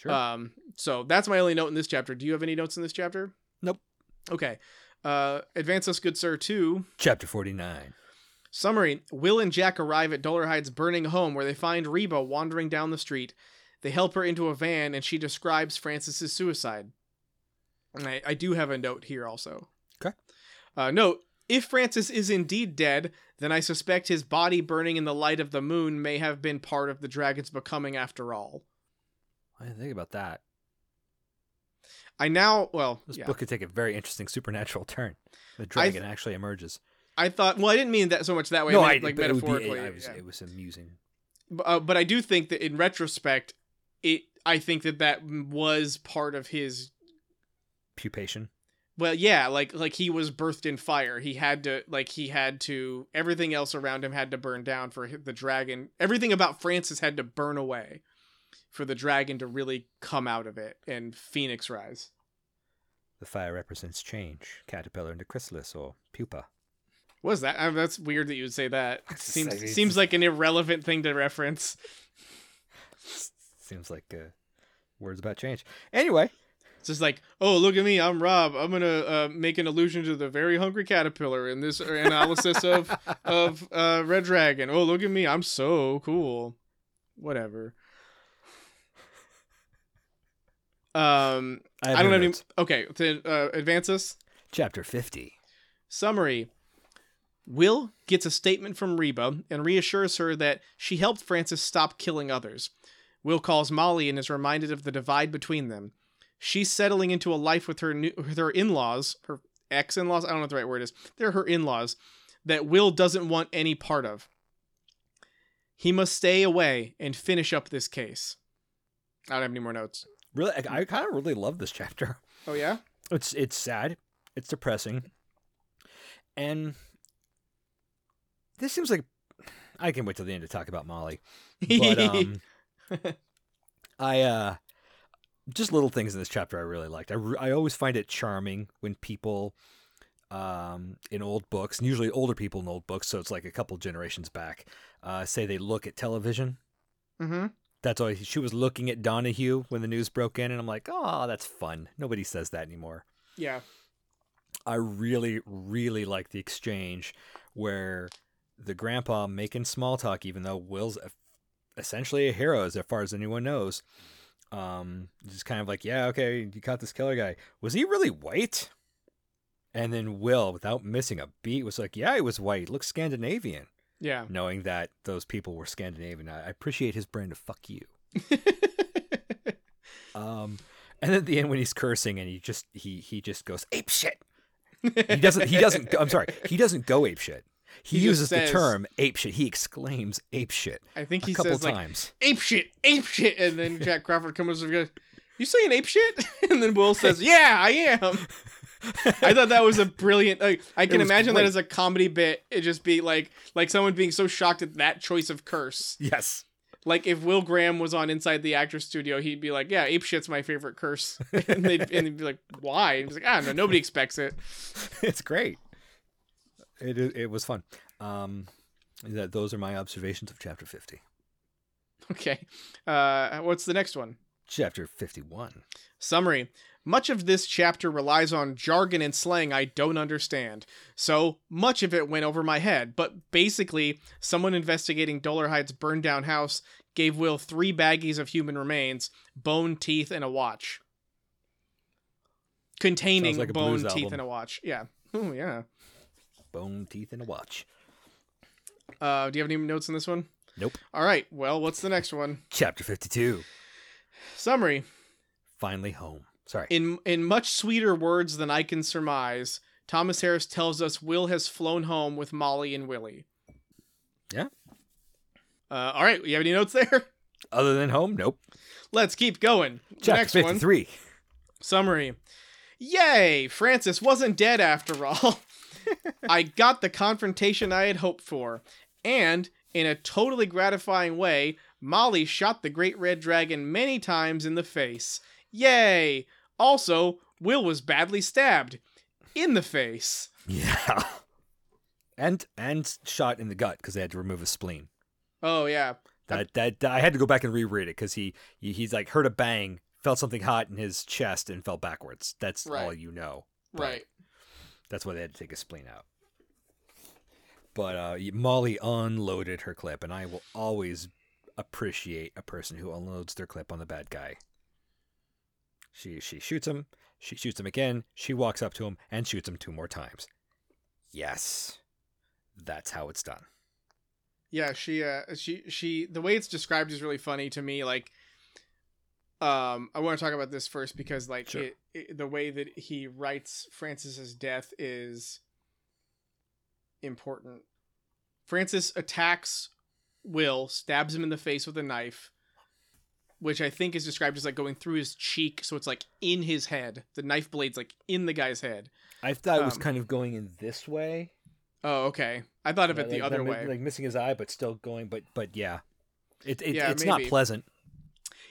Sure. um so that's my only note in this chapter do you have any notes in this chapter Nope. okay uh advance us good sir to Chapter 49. summary will and jack arrive at Dolarhyde's burning home where they find reba wandering down the street they help her into a van and she describes francis's suicide and i, I do have a note here also Okay. uh, note if Francis is indeed dead, then I suspect his body burning in the light of the moon may have been part of the dragon's becoming after all. I didn't think about that. I now, well, This yeah. book could take a very interesting supernatural turn. The dragon actually emerges. I thought, well, I didn't mean that so much that way, no, I I like but it be- metaphorically. Was, yeah. It was amusing. Uh, but I do think that in retrospect, it. I think that that was part of his. Pupation. Well, yeah, like like he was birthed in fire. He had to like he had to everything else around him had to burn down for the dragon. Everything about Francis had to burn away for the dragon to really come out of it and Phoenix rise. The fire represents change, caterpillar into chrysalis or pupa. What is that? I that's weird that you would say that. Seems seems like an irrelevant thing to reference. Seems like uh, words about change. Anyway, It's just like, oh, look at me, I'm Rob. I'm gonna uh, make an allusion to the very hungry caterpillar in this analysis of of uh, Red Dragon. Oh, look at me, I'm so cool. Whatever. Um, I, have I don't no know. Any, okay, to uh, advance us. Chapter 50. Summary Will gets a statement from Reba and reassures her that she helped Francis stop killing others. Will calls Molly and is reminded of the divide between them. She's settling into a life with her new, with her in-laws, her ex-in-laws, I don't know what the right word is. They're her in-laws that Will doesn't want any part of. He must stay away and finish up this case. I don't have any more notes. Really, I, I kind of really love this chapter. Oh yeah? It's it's sad, it's depressing, and this seems like I can wait till the end to talk about Molly. But um, I uh, just little things in this chapter I really liked. I re- I always find it charming when people um in old books, and usually older people in old books, so it's like a couple generations back, uh, say they look at television. mm-hmm. That's always she was looking at Donahue when the news broke in, and I'm like, oh, that's fun. Nobody says that anymore. Yeah. I really, really like the exchange where the grandpa making small talk, even though Will's essentially a hero as far as anyone knows. Um, just kind of like, yeah, okay, you caught this killer guy. Was he really white? And then Will, without missing a beat, was like, yeah, he was white. Looks Scandinavian. Yeah. Knowing that those people were Scandinavian, I appreciate his brand of fuck you. Um, and at the end when he's cursing and he just he he just goes ape shit. He doesn't. He doesn't. I'm sorry. He doesn't go ape shit. He, He uses says- the term ape shit. He exclaims ape shit I think a he couple says like times. ape shit, ape shit, and then Jack Crawford comes over and goes, "You saying ape shit?" And then Will says, "Yeah, I am." I thought that was a brilliant. Like, I can imagine that as a comedy bit. It just be like like someone being so shocked at that choice of curse. yes. Like if Will Graham was on Inside the Actors Studio, he'd be like, "Yeah, ape shit's my favorite curse," and they'd and he'd be like, "Why?" And he's like, "I don't know. Nobody expects it." it's great. It it was fun. Um, that those are my observations of chapter fifty. Okay, uh, what's the next one? Chapter fifty-one. Summary Much of this chapter relies on jargon and slang I don't understand, so much of it went over my head. But basically, someone investigating Dolarhyde's burned down house gave Will three baggies of human remains, bone, teeth, and a watch. Containing like bone, teeth, album. and a watch. Yeah. Oh, yeah. Bone, teeth, and a watch. Uh, do you have any notes on this one? Nope. All right. Well, what's the next one? Chapter fifty-two. Summary. Finally home. Sorry. In in much sweeter words than I can surmise, Thomas Harris tells us Will has flown home with Molly and Willie. Yeah. Uh, all right, you have any notes there? Other than home, nope. Let's keep going. Chapter Next one. fifty-three. Summary. Yay! Francis wasn't dead after all. I got the confrontation I had hoped for. And, in a totally gratifying way, Molly shot the Great Red Dragon many times in the face. Yay! Also, Will was badly stabbed. In the face. Yeah. And and shot in the gut because they had to remove a spleen. Oh, yeah. That, that that- I had to go back and reread it because he, he he's like heard a bang, felt something hot in his chest, and fell backwards. That's all you know. But Right. That's why they had to take a spleen out. But uh, Molly unloaded her clip, and I will always appreciate a person who unloads their clip on the bad guy. She she shoots him, she shoots him again, she walks up to him and shoots him two more times. Yes, that's how it's done. Yeah, she uh she she the way it's described is really funny to me like um I want to talk about this first because like Sure. it, it the way that he writes Francis's death is important. Francis attacks Will, stabs him in the face with a knife, which I think is described as like going through his cheek, so it's like in his head. The knife blade's like in the guy's head. I thought it was Um, kind of going in this way, Oh, okay. I thought of it the like, other way. like missing his eye, but still going. But but yeah, it, it Yeah, it's not pleasant.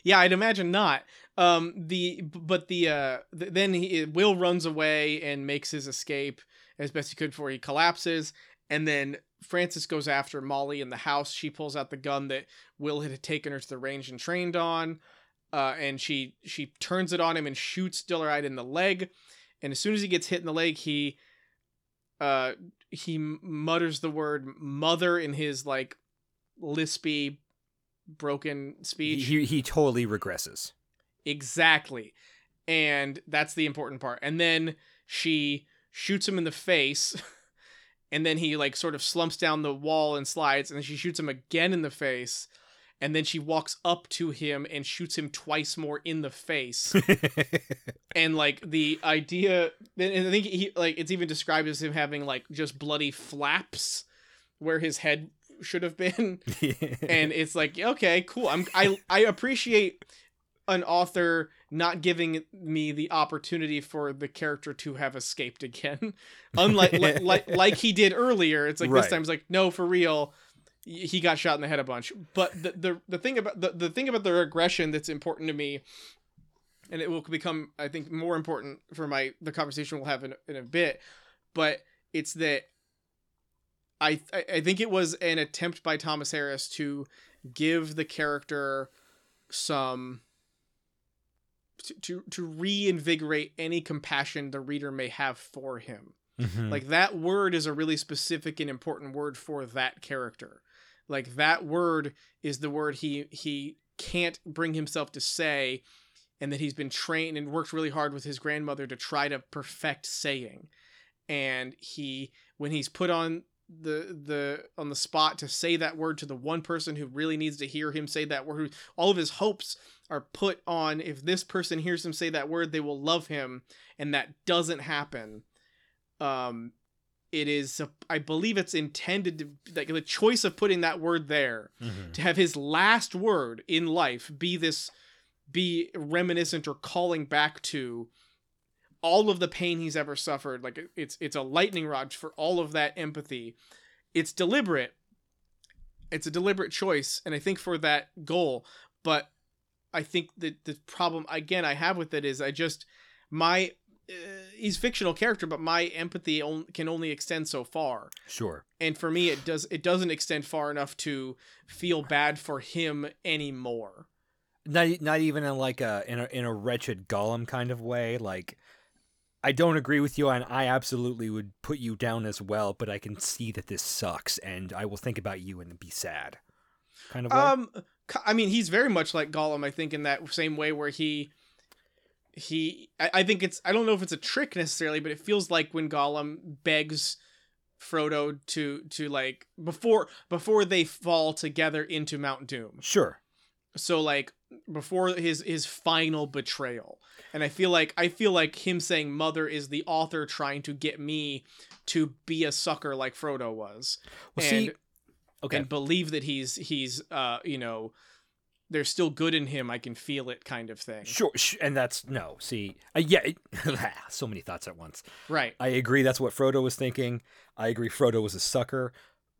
Yeah, I'd imagine not. Um, the but the uh, th- then he Will runs away and makes his escape as best he could before he collapses, and then Francis goes after Molly in the house. She pulls out the gun that Will had taken her to the range and trained on, uh, and she she turns it on him and shoots Dolarhyde in the leg. And as soon as he gets hit in the leg, he uh he mutters the word mother in his like lispy broken speech he he totally regresses. Exactly. And that's the important part. And then she shoots him in the face. And then he like sort of slumps down the wall and slides. And then she shoots him again in the face. And then she walks up to him and shoots him twice more in the face. and like the idea, and I think he like it's even described as him having like just bloody flaps where his head should have been and it's like okay cool i'm i i appreciate an author not giving me the opportunity for the character to have escaped again unlike like, like like he did earlier it's like Right. this time it's like no for real he got shot in the head a bunch but the the, the thing about the, the thing about the regression that's important to me and it will become i think more important for my the conversation we'll have in, in a bit but it's that I I think it was an attempt by Thomas Harris to give the character some to, to reinvigorate any compassion the reader may have for him. Mhm. Like that word is a really specific and important word for that character. Like that word is the word he he can't bring himself to say and that he's been trained and worked really hard with his grandmother to try to perfect saying. And he when he's put on the the on the spot to say that word to the one person who really needs to hear him say that word who all of his hopes are put on if this person hears him say that word they will love him and that doesn't happen um it is i believe it's intended to like the choice of putting that word there Mhm. to have his last word in life be this be reminiscent or calling back to all of the pain he's ever suffered like it's it's a lightning rod for all of that empathy it's deliberate it's a deliberate choice and i think for that goal but i think that the problem again i have with it is i just my uh, he's fictional character but my empathy on, can only extend so far Sure. and for me it does it doesn't extend far enough to feel bad for him anymore Not not even in like a in a in a wretched Gollum kind of way. Like I don't agree with you, and I absolutely would put you down as well. But I can see that this sucks, and I will think about you and be sad. Kind of way. um i mean he's very much like gollum i think in that same way where he he I, I think it's i don't know if it's a trick necessarily but it feels like when gollum begs frodo to to like before before they fall together into mount doom sure. So like before his his final betrayal and i feel like i feel like him saying mother is the author trying to get me to be a sucker like frodo was Well, and see. Okay. and believe that he's he's uh you know there's still good in him i can feel it kind of thing Sure, sh- and that's no. See, uh, yeah, so many thoughts at once. right I agree. That's what Frodo was thinking. I agree. Frodo was a sucker,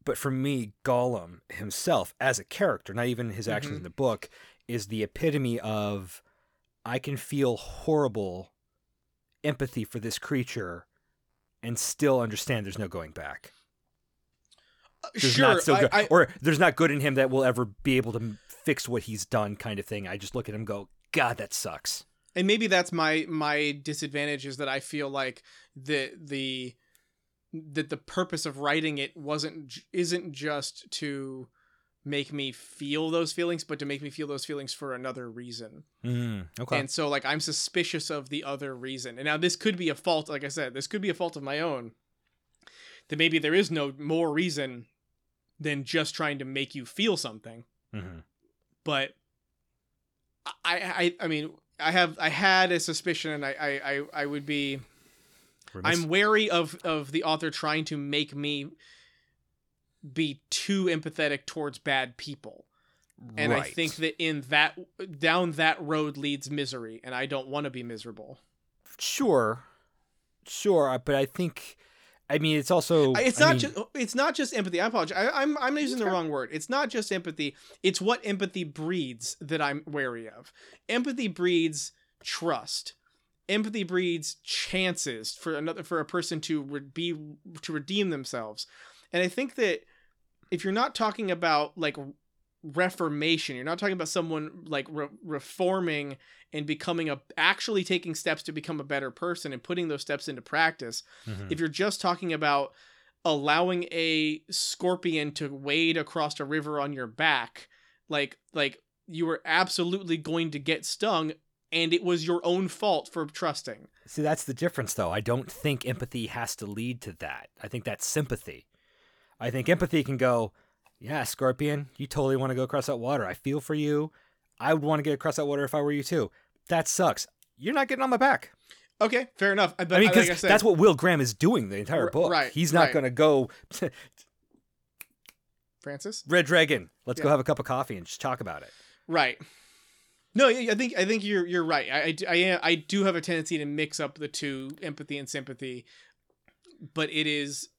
but for me, Gollum himself as a character, not even his actions Mhm. in the book, is the epitome of I can feel horrible empathy for this creature, and still understand there's no going back. There's sure not so good, I- or there's not good in him that will ever be able to fix what he's done, kind of thing. I just look at him, and go, God, that sucks. and maybe that's my my disadvantage is that i feel like the the that the purpose of writing it wasn't isn't just to make me feel those feelings but to make me feel those feelings for another reason Mm, okay. and so like i'm suspicious of the other reason and now this could be a fault like i said this could be a fault of my own that maybe there is no more reason than just trying to make you feel something Mhm. but i i i mean i have i had a suspicion and i i i, I would be Remiss- i'm wary of of the author trying to make me be too empathetic towards bad people. And i think that in that down that road leads misery and i don't want to be miserable. Sure, sure, uh, but I think, I mean, it's also it's I not mean, just it's not just empathy. I apologize. I, i'm i'm using the wrong word. It's not just empathy. It's what empathy breeds that i'm wary of. Empathy breeds trust empathy breeds chances for another for a person to re- be to redeem themselves and i think that if you're not talking about like reformation you're not talking about someone like re- reforming and becoming a actually taking steps to become a better person and putting those steps into practice mhm. if you're just talking about allowing a scorpion to wade across a river on your back like like you were absolutely going to get stung and it was your own fault for trusting See, that's the difference, though. I don't think empathy has to lead to that. I think that's sympathy. I think empathy can go, yeah, Scorpion, you totally want to go across that water. I feel for you. I would want to get across that water if I were you too. That sucks. You're not getting on my back. okay fair enough but I mean, because I said, that's what Will Graham is doing the entire R- book. right, He's not right. going to go, francis Red Dragon, let's go have a cup of coffee and just talk about it. right no i think i think you're you're right I, I I do have a tendency to mix up the two empathy and sympathy but it is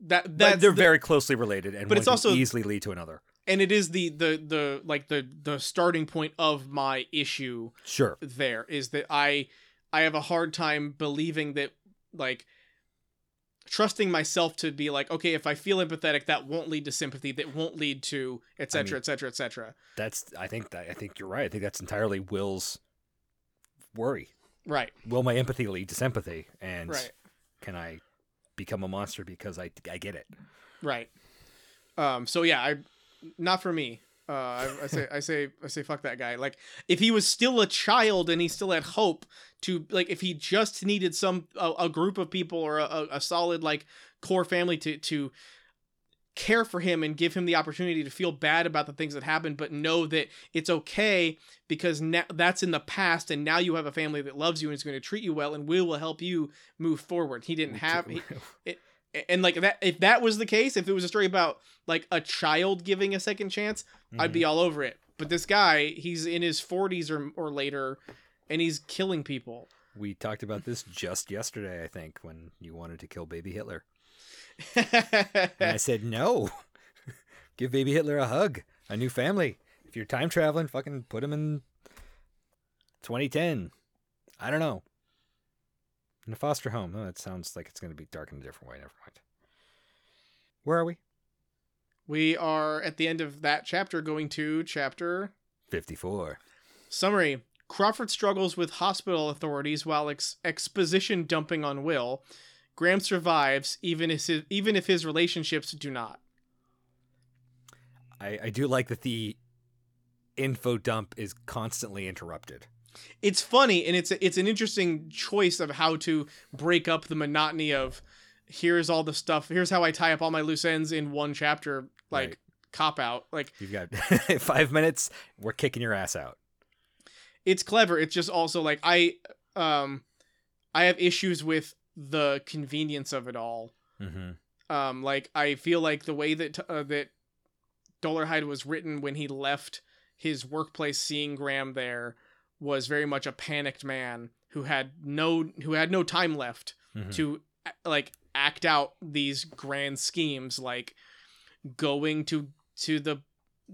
that But that's they're the- very closely related, and but one it's can also- easily lead to another. and it is the the the like the the starting point of my issue Sure. there is that i i have a hard time believing that like trusting myself to be like okay if i feel empathetic that won't lead to sympathy that won't lead to etc mean- etc etc That's. I think that. I think you're right. I think that's entirely Will's worry. right Will my empathy lead to sympathy? And right can I become a monster because I I get it? right um so yeah i not for me uh I, I say i say i say fuck that guy. Like if he was still a child and he still had hope to like if he just needed some a, a group of people or a, a solid like core family to to care for him and give him the opportunity to feel bad about the things that happened but know that it's okay because now that's in the past and now you have a family that loves you and is going to treat you well and will will help you move forward. He didn't have he, it, and like that if that was the case if it was a story about like a child giving a second chance mm-hmm. i'd be all over it but this guy he's in his 40s or, or later and he's killing people we talked about this just yesterday i think when you wanted to kill baby hitler and I said, no. Give baby Hitler a hug, a new family. If you're time traveling, fucking put him in 2010. I don't know. In a foster home. Oh, that sounds like it's going to be dark in a different way. Never mind. Where are we? We are at the end of that chapter, going to chapter 54. Summary Crawford struggles with hospital authorities while ex- exposition dumping on Will. Graham survives even if his, even if his relationships do not. I, I do like that the info dump is constantly interrupted. It's funny and it's it's an interesting choice of how to break up the monotony of here's all the stuff here's how I tie up all my loose ends in one chapter like right. cop out like you've got 5 minutes we're kicking your ass out. It's clever. It's just also like I um I have issues with the convenience of it all. Mm-hmm. Um, like I feel like the way that uh, that Dolarhyde was written when he left his workplace, seeing Graham there, was very much a panicked man who had no who had no time left mm-hmm. to like act out these grand schemes, like going to to the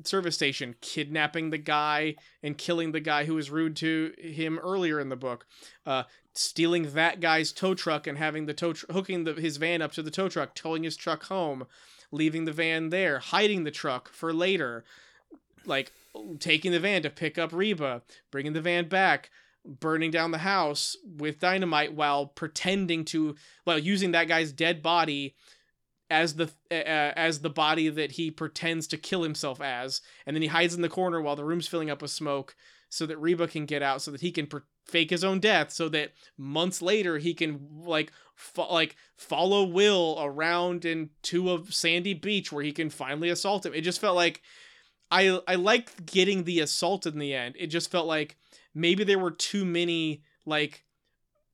service station, kidnapping the guy and killing the guy who was rude to him earlier in the book, uh, stealing that guy's tow truck and having the tow tr- hooking the, his van up to the tow truck, towing his truck home, leaving the van there, hiding the truck for later, like taking the van to pick up Reba, bringing the van back, burning down the house with dynamite while pretending to while using that guy's dead body as the uh, as the body that he pretends to kill himself as and then he hides in the corner while the room's filling up with smoke so that Reba can get out so that he can fake his own death so that months later he can like fo- like follow Will around into a sandy beach where he can finally assault him. It just felt like I I liked getting the assault in the end. It just felt like maybe there were too many like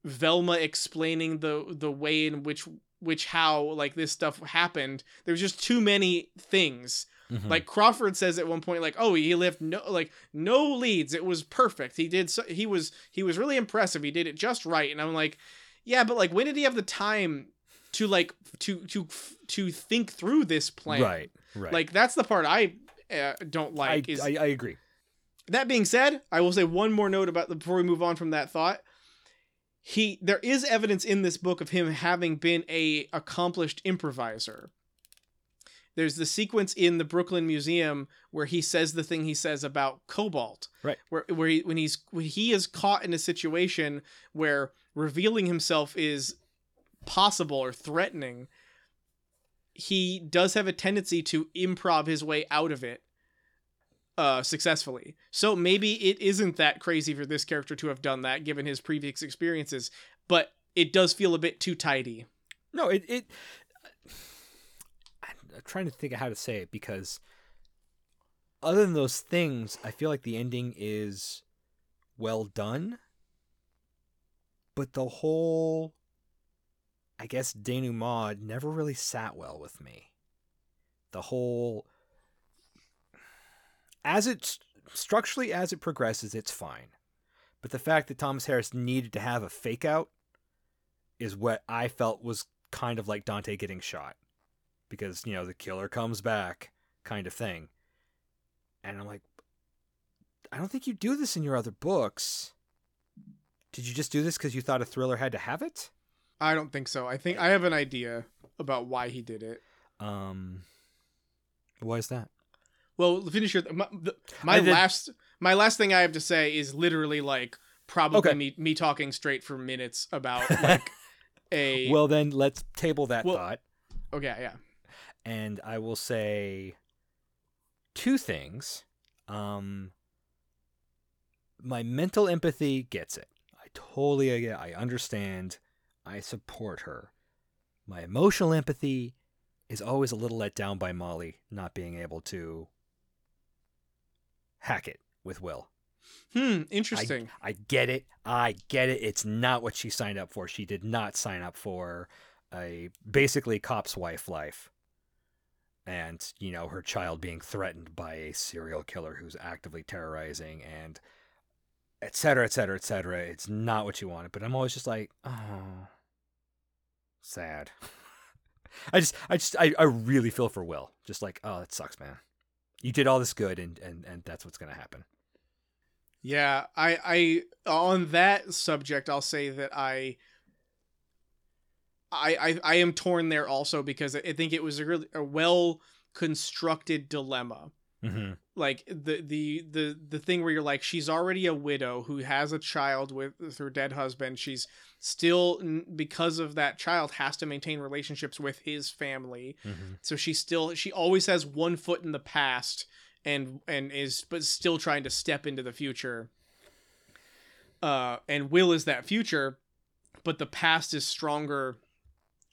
Velma explaining the the way in which which how like this stuff happened. There was just too many things. Mm-hmm. Like Crawford says at one point, like, "Oh, he left no like no leads. It was perfect. He did. So, he was he was really impressive. He did it just right." And I'm like, "Yeah, but like, when did he have the time to like to to to think through this plan?" Right. Right. Like that's the part I uh, don't like. I, is I, I agree. That being said, I will say one more note about the, before we move on from that thought he there is evidence in this book of him having been a accomplished improviser there's the sequence in the Brooklyn Museum where he says the thing he says about cobalt. Right. Where where he, when he's when he is caught in a situation where revealing himself is possible or threatening, he does have a tendency to improv his way out of it uh, successfully. So maybe it isn't that crazy for this character to have done that given his previous experiences, but it does feel a bit too tidy. No, it it I'm trying to think of how to say it because other than those things, I feel like the ending is well done. But the whole I guess denouement never really sat well with me. The whole as it structurally as it progresses, it's fine. But the fact that Thomas Harris needed to have a fake out is what I felt was kind of like Dante getting shot. Because, you know, the killer comes back kind of thing. And I'm like, I don't think you do this in your other books. Did you just do this because you thought a thriller had to have it? I don't think so. I think I have an idea about why he did it. Um, why is that? Well, finish your my, the, my last my last thing I have to say is literally like probably okay. me me talking straight for minutes about like a. Well, then let's table that well, thought. Okay, yeah. And I will say two things. Um, my mental empathy gets it. I totally get. I understand. I support her. My emotional empathy is always a little let down by Molly not being able to hack it with Will. Hmm, interesting. I get it. I get it. It's not what she signed up for. She did not sign up for a basically cop's wife life. And, you know, her child being threatened by a serial killer who's actively terrorizing and et cetera, et cetera, et cetera. It's not what you wanted. But I'm always just like, oh, sad. I just, I just, I, I really feel for Will. Just like, oh, it sucks, man. You did all this good, and and and that's what's gonna happen. Yeah, I I on that subject I'll say that I I I, I am torn there also because I think it was a really a well constructed dilemma. Mm-hmm. Like the the the the thing where you're like she's already a widow who has a child with, with her dead husband. She's still because of that child has to maintain relationships with his family. Mm-hmm. So she still she always has one foot in the past and and is but still trying to step into the future. Uh, and Will is that future, but the past is stronger.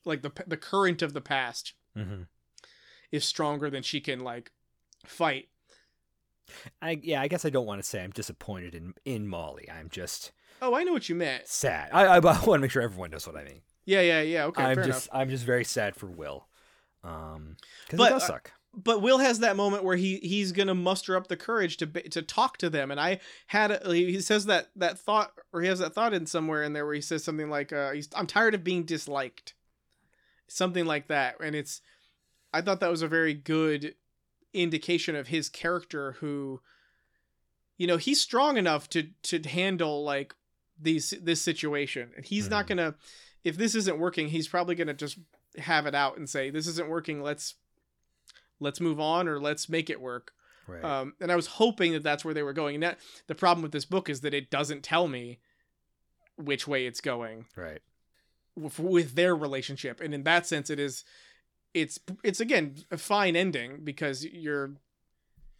Like the the current of the past Mm-hmm. is stronger than she can like fight. I yeah, I guess I don't want to say I'm disappointed in in Molly. I'm just Oh, I know what you meant. sad. I I, want to make sure everyone knows what I mean. Yeah, yeah, yeah. Okay, I'm fair just enough. I'm just very sad for Will. Um, because But, it does uh, suck. But Will has that moment where he he's gonna muster up the courage to ba- to talk to them, and I had a, he says that that thought or he has that thought in somewhere in there where he says something like, uh, he's, "I'm tired of being disliked," something like that, and it's I thought that was a very good indication of his character who you know he's strong enough to to handle like these this situation and he's not Mhm. gonna if this isn't working he's probably gonna just have it out and say this isn't working let's let's move on or let's make it work Right. um and i was hoping that that's where they were going and that the problem with this book is that it doesn't tell me which way it's going right. with, with their relationship and in that sense it is it's it's again a fine ending because you're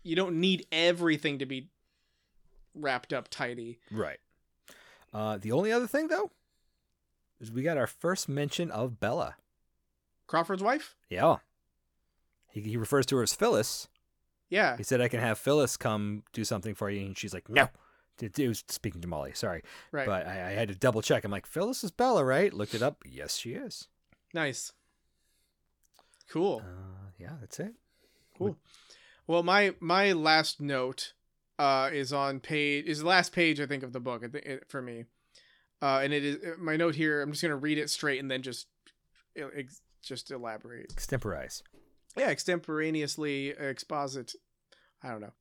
you don't need everything to be wrapped up tidy Right. Uh, the only other thing though is we got our first mention of Bella. crawford's wife Yeah. He he refers to her as Phyllis. yeah He said I can have Phyllis come do something for you, and she's like, no. It it was speaking to Molly. Sorry, right but I, I had to double check. I'm like, Phyllis is Bella, right? Looked it up. Yes, she is. nice cool Uh, yeah, that's it. Cool. Well, my my last note uh, is on page is the last page I think of the book I think it, for me, uh, and it is my note here. I'm just gonna read it straight and then just just elaborate. Extemporize. Yeah, extemporaneously exposit. I don't know.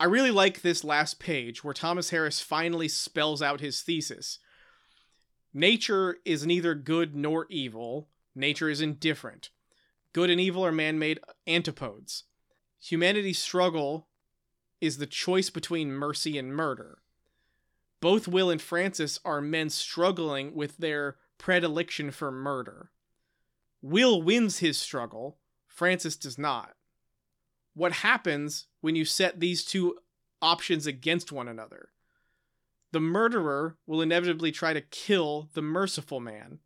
I really like this last page where Thomas Harris finally spells out his thesis. Nature is neither good nor evil. Nature is indifferent. Good and evil are man made antipodes. Humanity's struggle is the choice between mercy and murder. Both Will and Francis are men struggling with their predilection for murder. Will wins his struggle, Francis does not. What happens when you set these two options against one another? The murderer will inevitably try to kill the merciful man,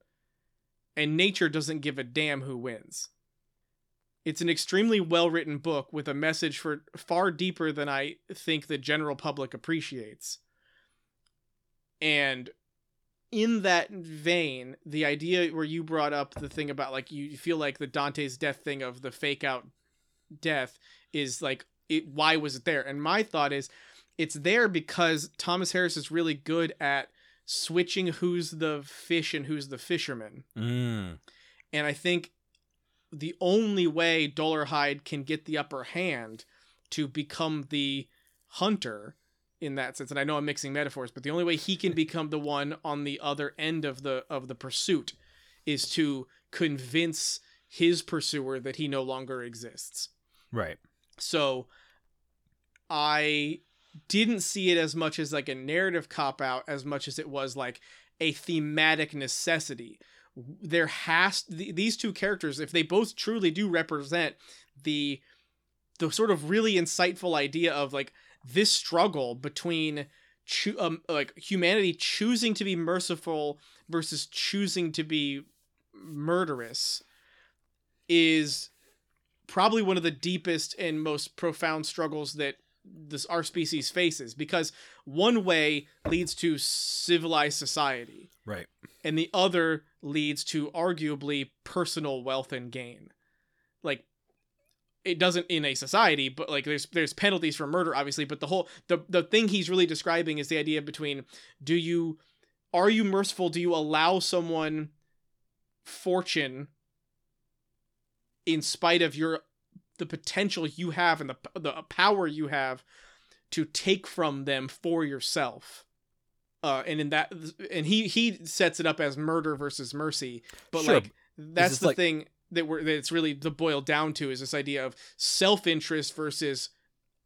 and nature doesn't give a damn who wins. It's an extremely well written book with a message for far deeper than I think the general public appreciates. And in that vein, the idea where you brought up the thing about like you feel like the Dante's death thing of the fake out death is like it why was it there? And my thought is it's there because Thomas Harris is really good at switching who's the fish and who's the fisherman. Mm. And I think the only way Dolarhyde can get the upper hand to become the hunter in that sense, and I know I'm mixing metaphors, but the only way he can become the one on the other end of the of the pursuit is to convince his pursuer that he no longer exists. Right. So I didn't see it as much as like a narrative cop out as much as it was like a thematic necessity. There has th- these two characters if they both truly do represent the the sort of really insightful idea of like this struggle between choo- um, like humanity choosing to be merciful versus choosing to be murderous is probably one of the deepest and most profound struggles that this our species faces because one way leads to civilized society. Right. and the other leads to arguably personal wealth and gain. Like it doesn't in a society but like there's there's penalties for murder obviously but the whole the the thing he's really describing is the idea between do you are you merciful? Do you allow someone fortune in spite of your the potential you have and the the power you have to take from them for yourself uh and in that and he he sets it up as murder versus mercy but Sure. like that's the like- thing that we're that it's really the boiled down to is this idea of self-interest versus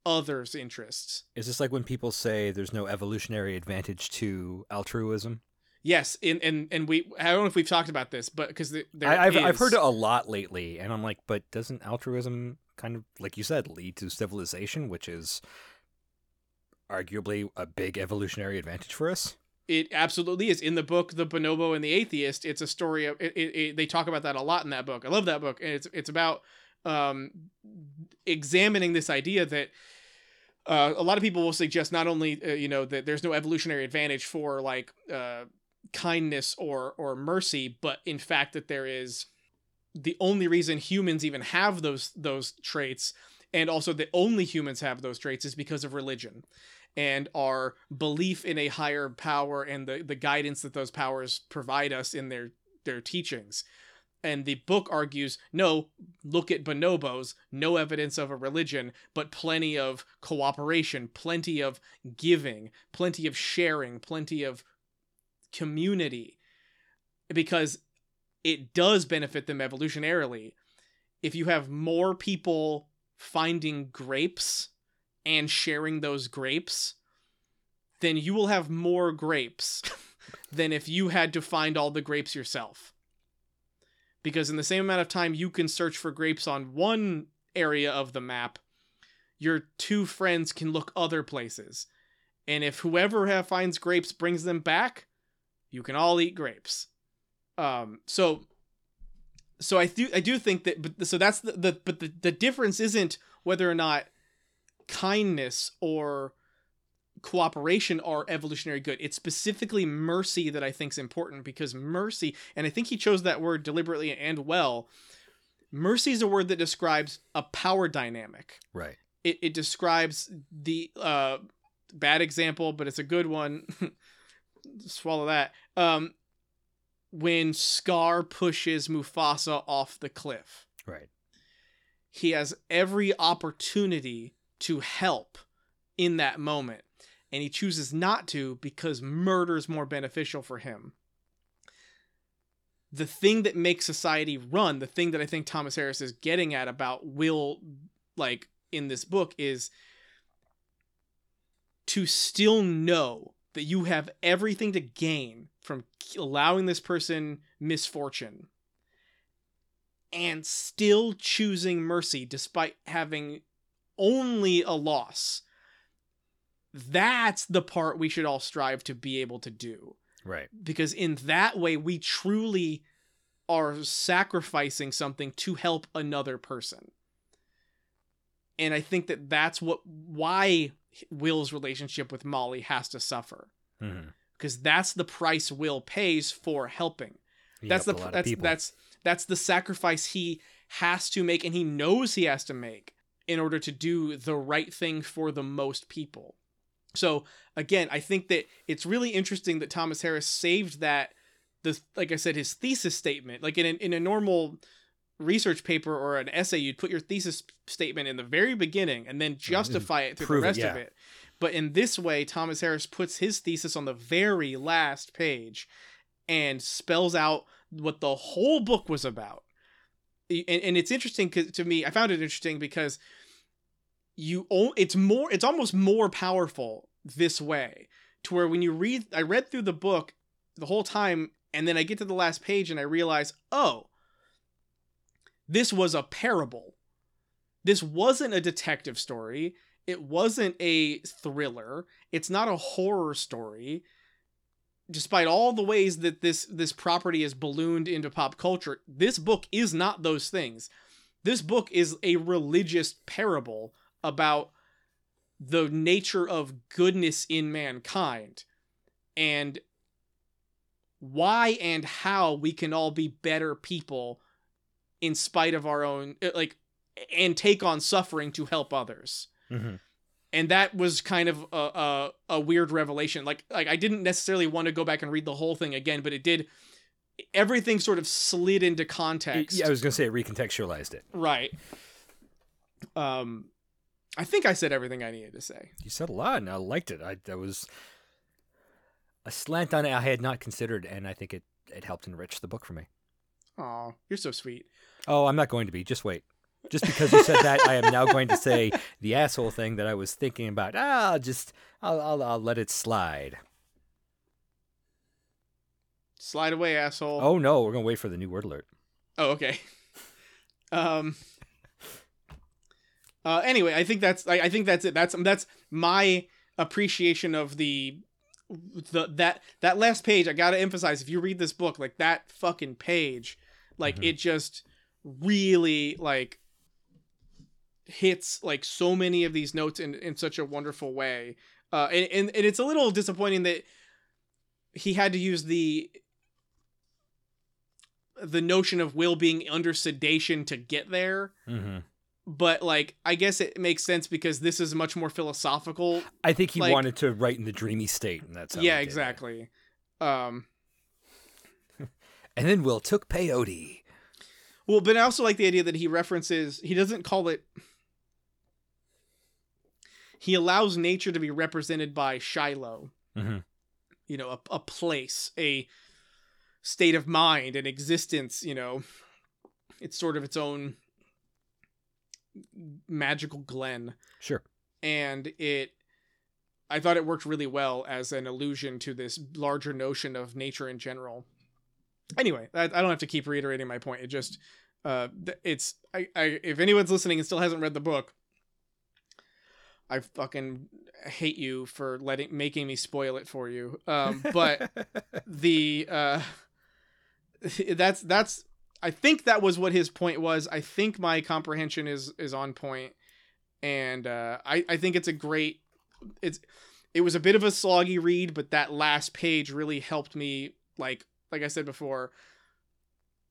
others interests Is this like when people say there's no evolutionary advantage to altruism? Yes and and and we i don't know if we've talked about this but because there I, I've I've heard it a lot lately, and I'm like, but doesn't altruism kind of, like you said, lead to civilization, which is arguably a big evolutionary advantage for us? it absolutely is in the book the bonobo and the atheist it's a story of it, it, it- they talk about that a lot in that book i love that book and it's it's about um examining this idea that uh, a lot of people will suggest not only uh, you know that there's no evolutionary advantage for like uh, kindness or or mercy but in fact that there is the only reason humans even have those those traits and also the only humans have those traits is because of religion and our belief in a higher power and the, the guidance that those powers provide us in their their teachings. And the book argues, no, look at bonobos, no evidence of a religion, but plenty of cooperation, plenty of giving, plenty of sharing, plenty of community. Because it does benefit them evolutionarily. If you have more people finding grapes and sharing those grapes, then you will have more grapes than if you had to find all the grapes yourself. Because in the same amount of time you can search for grapes on one area of the map, your two friends can look other places. And if whoever finds grapes brings them back, you can all eat grapes. Um, so so I do I do think that but so that's the, the but the, the difference isn't whether or not kindness or cooperation are evolutionary good. It's specifically mercy that I think is important because mercy, and I think he chose that word deliberately and well. Mercy is a word that describes a power dynamic. Right. It, it describes the uh, bad example, but it's a good one. Swallow that. Um, when Scar pushes Mufasa off the cliff Right. he has every opportunity to help in that moment and he chooses not to because murder is more beneficial for him the thing that makes society run the thing that i think thomas harris is getting at about will like in this book is to still know that you have everything to gain from allowing this person misfortune and still choosing mercy despite having only a loss. That's the part we should all strive to be able to do. Right. Because in that way, we truly are sacrificing something to help another person. And I think that that's what why Will's relationship with Molly has to suffer. Mm-hmm. because that's the price Will pays for helping. That's the that's that's that's the sacrifice he has to make and he knows he has to make in order to do the right thing for the most people. So again i think that it's really interesting that thomas harris saved that the like i said his thesis statement like in a, in a normal research paper or an essay you'd put your thesis statement in the very beginning and then mm, mm. justify it through prove the it, rest of it but in this way thomas harris puts his thesis on the very last page and spells out what the whole book was about. And, and it's interesting to me. I found it interesting because you it's more it's almost more powerful this way to where when you read I read through the book the whole time and then I get to the last page and I realize, "Oh, this was a parable. This wasn't a detective story. It wasn't a thriller. It's not a horror story." despite all the ways that this this property is ballooned into pop culture, this book is not those things. this book is a religious parable about the nature of goodness in mankind and why and how we can all be better people in spite of our own uh, like and take on suffering to help others Mhm. and that was kind of a, a a weird revelation like like i didn't necessarily want to go back and read the whole thing again but it did everything sort of slid into context Yeah, I was gonna say it recontextualized it. right um i think i said everything i needed to say You said a lot, and I liked it. I that was a slant on it I had not considered, and I think it it helped enrich the book for me. Oh you're so sweet Oh, I'm not going to be. Just wait. Just because you said that, I am now going to say the asshole thing that I was thinking about. Ah, I'll just I'll I'll, I'll let it slide. slide away asshole Oh no, we're gonna wait for the new word alert. Oh, okay. um. Uh, anyway, I think that's I, I think that's it. That's that's my appreciation of the the that that last page. I gotta emphasize if you read this book, like that fucking page, like Mhm. it just really like hits like so many of these notes in in such a wonderful way. Uh, and, and and it's a little disappointing that he had to use the the notion of will being under sedation to get there Mm-hmm. but like i guess it makes sense because this is much more philosophical I think he Like- wanted to write in the dreamy state, and that's how yeah exactly um And then Will took peyote. well but i also like the idea that he references he doesn't call it he allows nature to be represented by shiloh Mhm. you know a, a place a state of mind an existence you know it's sort of its own magical glen Sure. and it i thought it worked really well as an allusion to this larger notion of nature in general anyway i, I don't have to keep reiterating my point. It just uh it's I, I if anyone's listening and still hasn't read the book i fucking hate you for letting making me spoil it for you. Um but the uh that's that's i think that was what his point was. I think my comprehension is is on point. And uh i i think it's a great it's it was a bit of a sloggy read but that last page really helped me like like i said before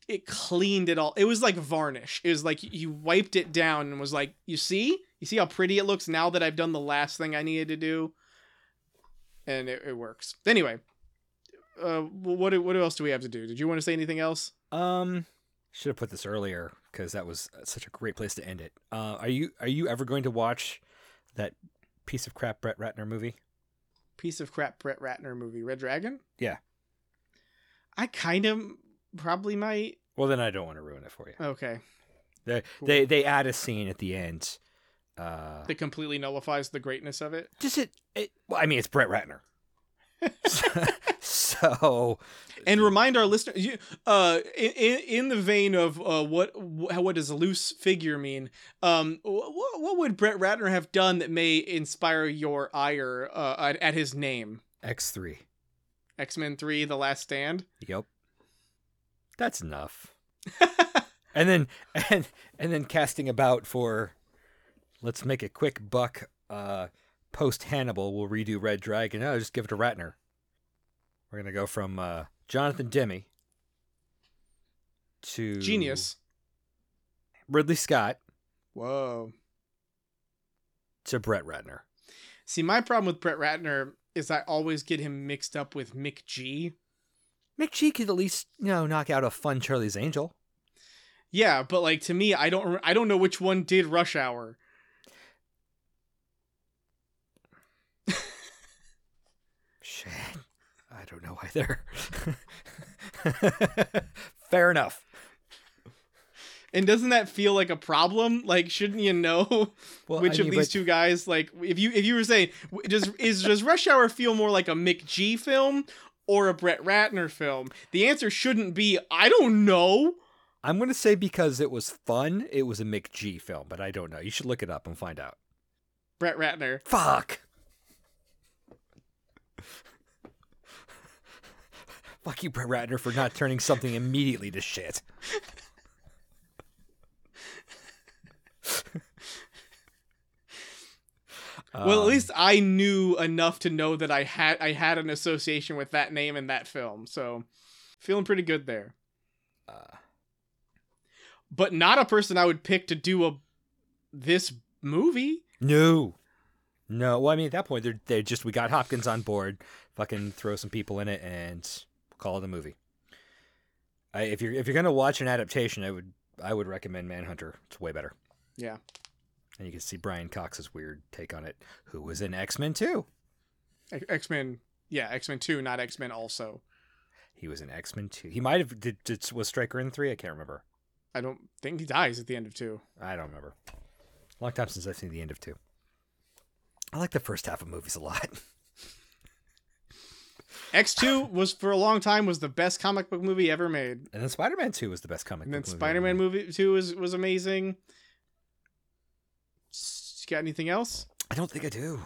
it cleaned it all it was like varnish it was like you wiped it down and was like you see you see how pretty it looks now that i've done the last thing i needed to do and it, it works anyway uh what what else do we have to do did you want to say anything else Um, should have put this earlier because that was such a great place to end it. Uh, are you are you ever going to watch that piece of crap Brett Ratner movie? piece of crap Brett Ratner movie, Red Dragon? Yeah. I kind of probably might. Well, then I don't want to ruin it for you. Okay. They Cool. they they add a scene at the end. Uh, That completely nullifies the greatness of it. just it, it. Well, I mean, it's Brett Ratner. so And remind our listeners, you, uh, in, in the vein of uh, what wh- what does a loose figure mean? Um, what, what would Brett Ratner have done that may inspire your ire uh, at, at his name? X three. X Men Three: The Last Stand. Yep. That's enough. and then and and then casting about for let's make a quick buck uh post Hannibal we'll redo Red Dragon. Oh, just give it to Ratner. We're gonna go from uh Jonathan Demme to Genius. Ridley Scott Whoa. to Brett Ratner. See, my problem with Brett Ratner is I always get him mixed up with McG. Mick G could at least, you know, knock out a fun Charlie's Angel. Yeah, but like to me, I don't I don't know which one did Rush Hour. Shit. I don't know either. Fair enough. And doesn't that feel like a problem? Like, shouldn't you know Well, which I of these but- two guys? Like, if you if you were saying, does is does Rush Hour feel more like a McG film or a Brett Ratner film? The answer shouldn't be I don't know. I'm going to say because it was fun, it was a McG film, but I don't know. You should look it up and find out. Brett Ratner. Fuck. Fuck you, Brett Ratner, for not turning something immediately to shit. Well, at Um, least I knew enough to know that I had I had an association with that name and that film. So, feeling pretty good there. uh, But not a person I would pick to do a this movie. no, no. Well, I mean, at that point, they're they just we got Hopkins on board. Fucking throw some people in it and call it a movie. I, if you're if you're gonna watch an adaptation, I would I would recommend Manhunter. It's way better. Yeah. And you can see Brian Cox's weird take on it, who was in X Men 2. X Men. Yeah, X Men Two, not X Men. Also, He was in X Men two. He might have did, did was Stryker in three. I can't remember. I don't think he dies at the end of two. I don't remember. Long time since I've seen the end of two. I like the first half of movies a lot. X Two was for a long time was the best comic book movie ever made. And then Spider Man two was the best comic. And then book movie Spider Man ever. movie two was was amazing. S- Got anything else? I don't think I do.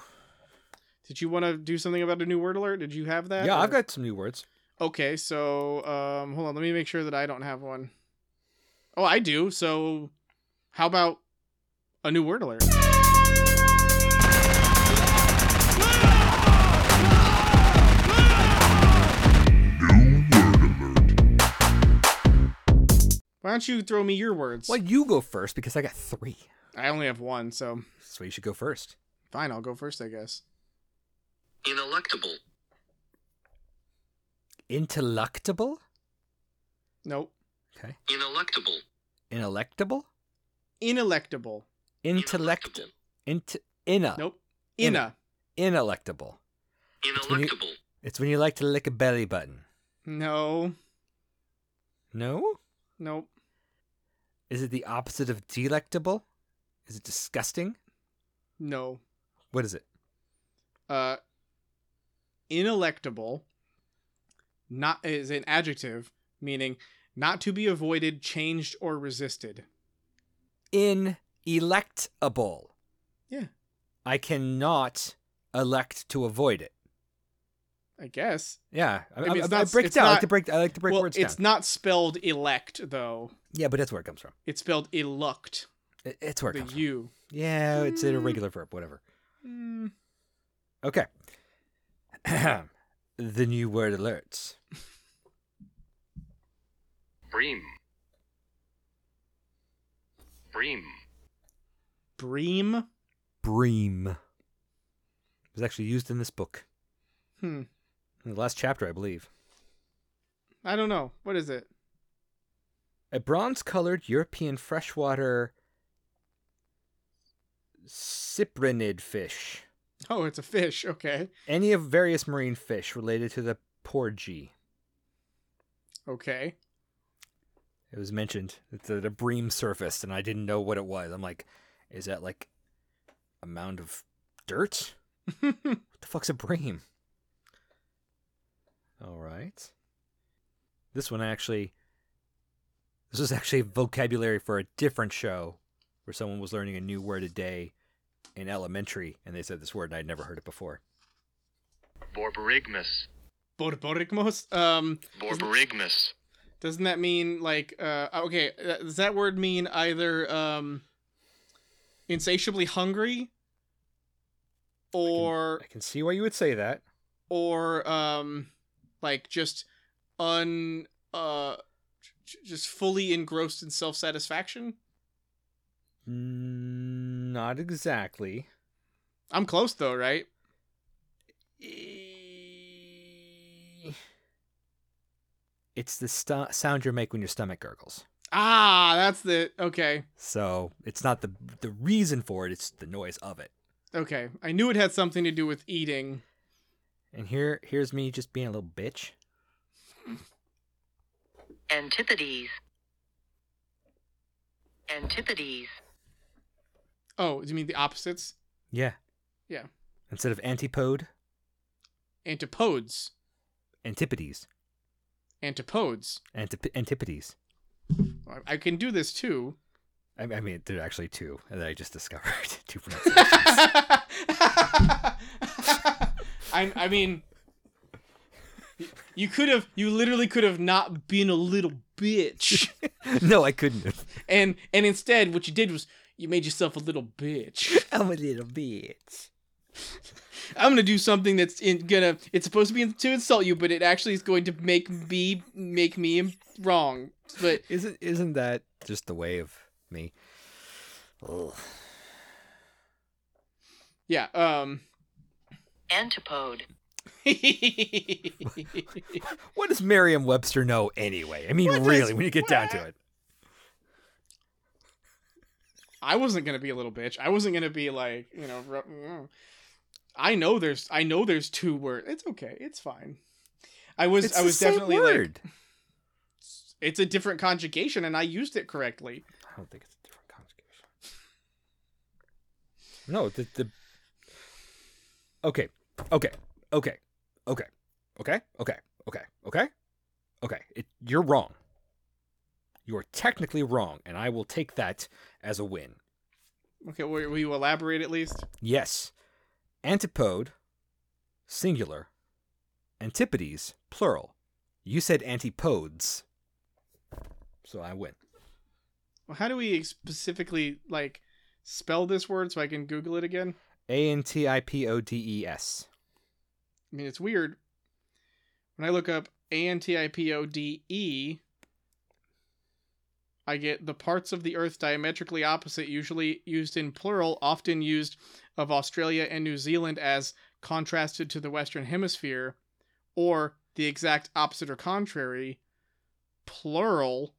Did you want to do something about a new word alert? Did you have that? yeah, I've got some new words. Okay, so um, hold on. Let me make sure that I don't have one. Oh, I do. So, how about a new word alert? Why don't you throw me your words? Well, you go first because I got three. I only have one, so So you should go first. fine. I'll go first, I guess. Ineluctable. Intellectable? Nope. Okay. Ineluctable. Inelectable? Inelectable. Intellect. Int. Inna. Nope. Inna. Inna. Inelectable. when you- Ineluctable. It's when you like to lick a belly button. No. No? Nope. Is it the opposite of delectable? Is it disgusting? No. What is it? uh inelectable not is an adjective meaning not to be avoided changed or resisted Inelectable. Yeah. I cannot elect to avoid it. i guess Yeah, I, Maybe I, it's I not- break it it's down. I like to break. I like to break well words it's down. not spelled elect though yeah, but that's where it comes from. it's spelled eluct It, it's where it the comes from. u Yeah, it's an irregular verb. Whatever. Mm, Okay. the new word alerts. Bream. Bream. bream Bream. It was actually used in this book. hmm In the last chapter, I believe. i don't know what is it A bronze colored European freshwater cyprinid fish. oh it's a fish okay Any of various marine fish related to the porgy. okay It was mentioned that a bream surfaced, and I didn't know what it was. I'm like, is that like a mound of dirt? What the fuck's a bream? All right. This one actually. This was actually vocabulary for a different show where someone was learning a new word a day in elementary, and they said this word, and I'd never heard it before. Borborygmus. borborygmos um Borborygmus. Doesn't that mean like uh okay, uh, does that word mean either um insatiably hungry or I can see why you would say that. or um like just un uh just fully engrossed in self-satisfaction? Mm, Not exactly. I'm close though, right? It's the stu- sound you make when your stomach gurgles. Ah, that's the okay. So it's not the the reason for it; it's the noise of it. Okay. I knew it had something to do with eating. And here, here's me just being a little bitch. Antipodes. Antipodes. Oh, do you mean the opposites? Yeah. Yeah. Instead of antipode, Antipodes. antipodes, Antipodes. Antip- antipodes. I- can do this too. I, I mean, there are actually two that I just discovered. two pronunciations. I I mean you could have you literally could have not been a little bitch. no, I couldn't. have. and and instead what you did was you made yourself a little bitch. I'm a little bitch. I'm gonna do something that's in, gonna. It's supposed to be to insult you, but it actually is going to make me make me wrong. But Isn't isn't that just the way of me? Ugh. yeah, um. Antipode. What does Merriam-Webster know anyway? I mean, What really, does- when you get down to it. I wasn't gonna be a little bitch. I wasn't gonna be like, you know, mm. I know there's, I know there's two words. It's okay. It's fine. I was, It's I was definitely word. like, it's a different conjugation, and I used it correctly. I don't think it's a different conjugation. No, the the. Okay, okay, okay, okay, okay, okay, okay, okay, okay. It, you're wrong. You are technically wrong, and I will take that as a win. Okay, will, will you elaborate at least? Yes, antipode, singular, antipodes, plural. You said antipodes, so I win. Well, how do we specifically like spell this word so I can Google it again? A N T I P O D E S. I mean, it's weird. When I look up A N T I P O D E, I get the parts of the Earth diametrically opposite, usually used in plural, often used of Australia and New Zealand as contrasted to the Western Hemisphere, or the exact opposite or contrary, plural.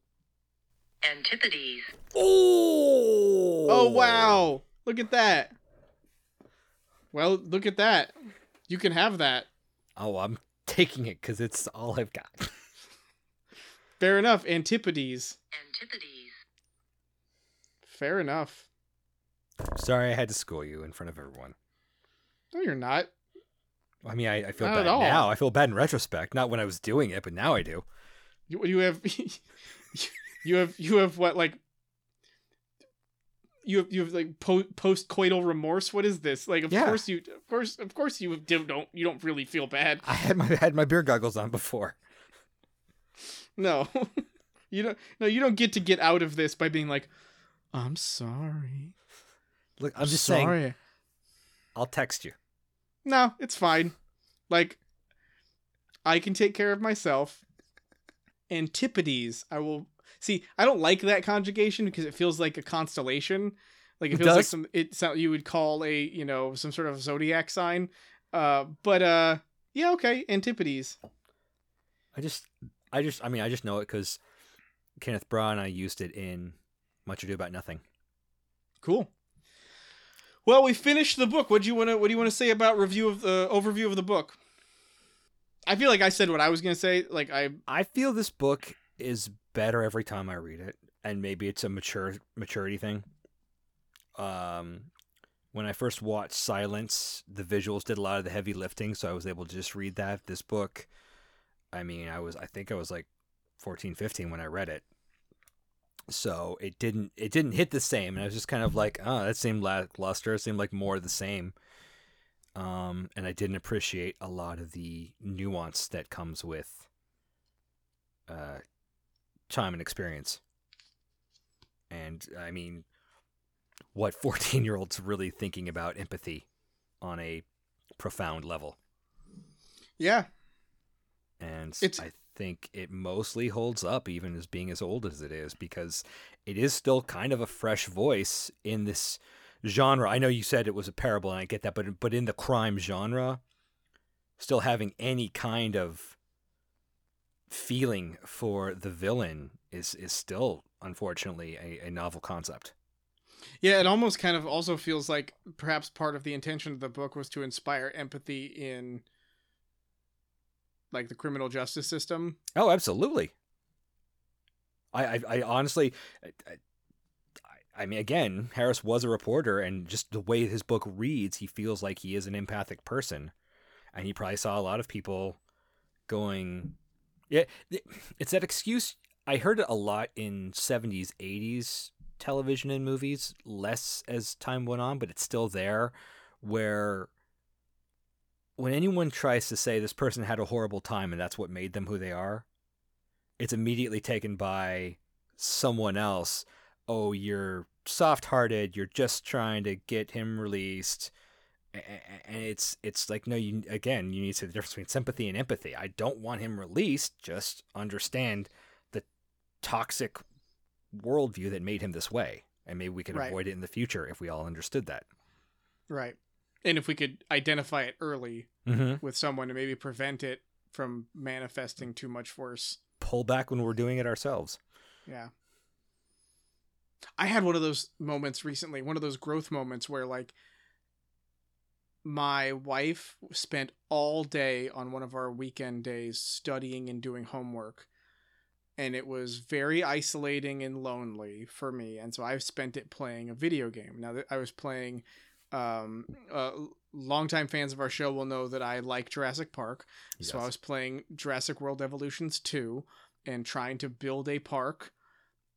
Antipodes. Oh! Oh, wow! Look at that! Well, look at that. You can have that. Oh, I'm taking it because it's all I've got. Fair enough. Antipodes. Antipodes. Fair enough. Sorry I had to school you in front of everyone. No, you're not. I mean, I, I feel Not bad at all. now. I feel bad in retrospect. Not when I was doing it, but now I do. You, you have you have you have what like you have you have like po- post coital remorse. What is this? Like, of Yeah. course you, of course, of course you do, don't you don't really feel bad. I had my had my beer goggles on before. No, you don't. No, you don't get to get out of this by being like, I'm sorry. Look, I'm just saying. I'll text you. No, it's fine. Like, I can take care of myself. Antipodes, I will see. I don't like that conjugation because it feels like a constellation. Like it It feels like some. It sound you would call a you know some sort of zodiac sign. Uh, but uh, yeah, okay, Antipodes. I just, I just, I mean, I just know it because Kenneth Branagh and I used it in Much Ado About Nothing. Cool. Well, we finished the book. What do you want to What do you want to say about review of the overview of the book? I feel like I said what I was gonna say. Like I I feel this book is better every time I read it, and maybe it's a mature maturity thing. Um, when I first watched Silence, the visuals did a lot of the heavy lifting, so I was able to just read that. This book, I mean, I was I think I was like 14, 15 when I read it. So it didn't it didn't hit the same, and I was just kind of like, oh, that seemed lackluster. It seemed like more of the same. Um, and I didn't appreciate a lot of the nuance that comes with uh, time and experience. And I mean, what 14 year olds really thinking about empathy on a profound level. yeah And It's- I think it mostly holds up, even as being as old as it is, because it is still kind of a fresh voice in this genre. I know you said it was a parable, and I get that, but but in the crime genre, still having any kind of feeling for the villain is is still unfortunately a, a novel concept. Yeah, it almost kind of also feels like perhaps part of the intention of the book was to inspire empathy in like the criminal justice system. Oh, absolutely. I I, I honestly. I, I, mean, again, Harris was a reporter, and just the way his book reads, he feels like he is an empathic person, and he probably saw a lot of people going, yeah. It's that excuse. I heard it a lot in '70s, '80s television and movies, less as time went on, but it's still there, where when anyone tries to say this person had a horrible time and that's what made them who they are, it's immediately taken by someone else. Oh, you're soft hearted, you're just trying to get him released. A- a- And it's it's like no, you again you need to say the difference between sympathy and empathy. I don't want him released. Just understand the toxic worldview that made him this way, and maybe we could Right. avoid it in the future if we all understood that. Right. And if we could identify it early Mm-hmm. with someone to maybe prevent it from manifesting too much worse. Pull back when we're doing it ourselves. Yeah. I had one of those moments recently, one of those growth moments where like my wife spent all day on one of our weekend days studying and doing homework. And it was very isolating and lonely for me. And so I've spent it playing a video game. Now that I was playing um uh longtime fans of our show will know that I like Jurassic Park. So I was playing Jurassic World Evolutions 2 and trying to build a park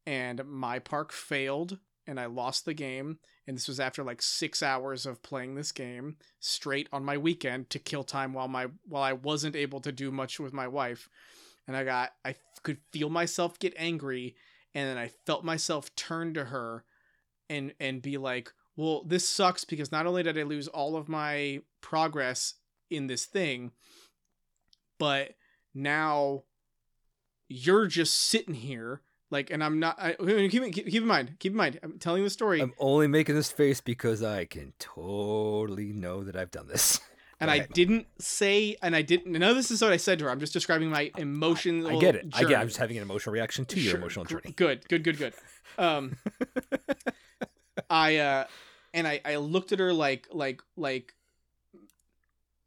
and my park failed and I lost the game. And this was after like 6 hours of playing this game straight on my weekend to kill time while my while I wasn't able to do much with my wife. And I got I could feel myself get angry and then I felt myself turn to her and and be like well this sucks because not only did I lose all of my progress in this thing but now you're just sitting here like and i'm not I, keep, keep, keep in mind keep in mind i'm telling the story I'm only making this face because I can totally know that I've done this. and i didn't say and i didn't of this is what i said to her i'm just describing my emotional I get it. I get. journey. I'm just having an emotional reaction to your emotional journey. good good good good um i uh and i i looked at her like like like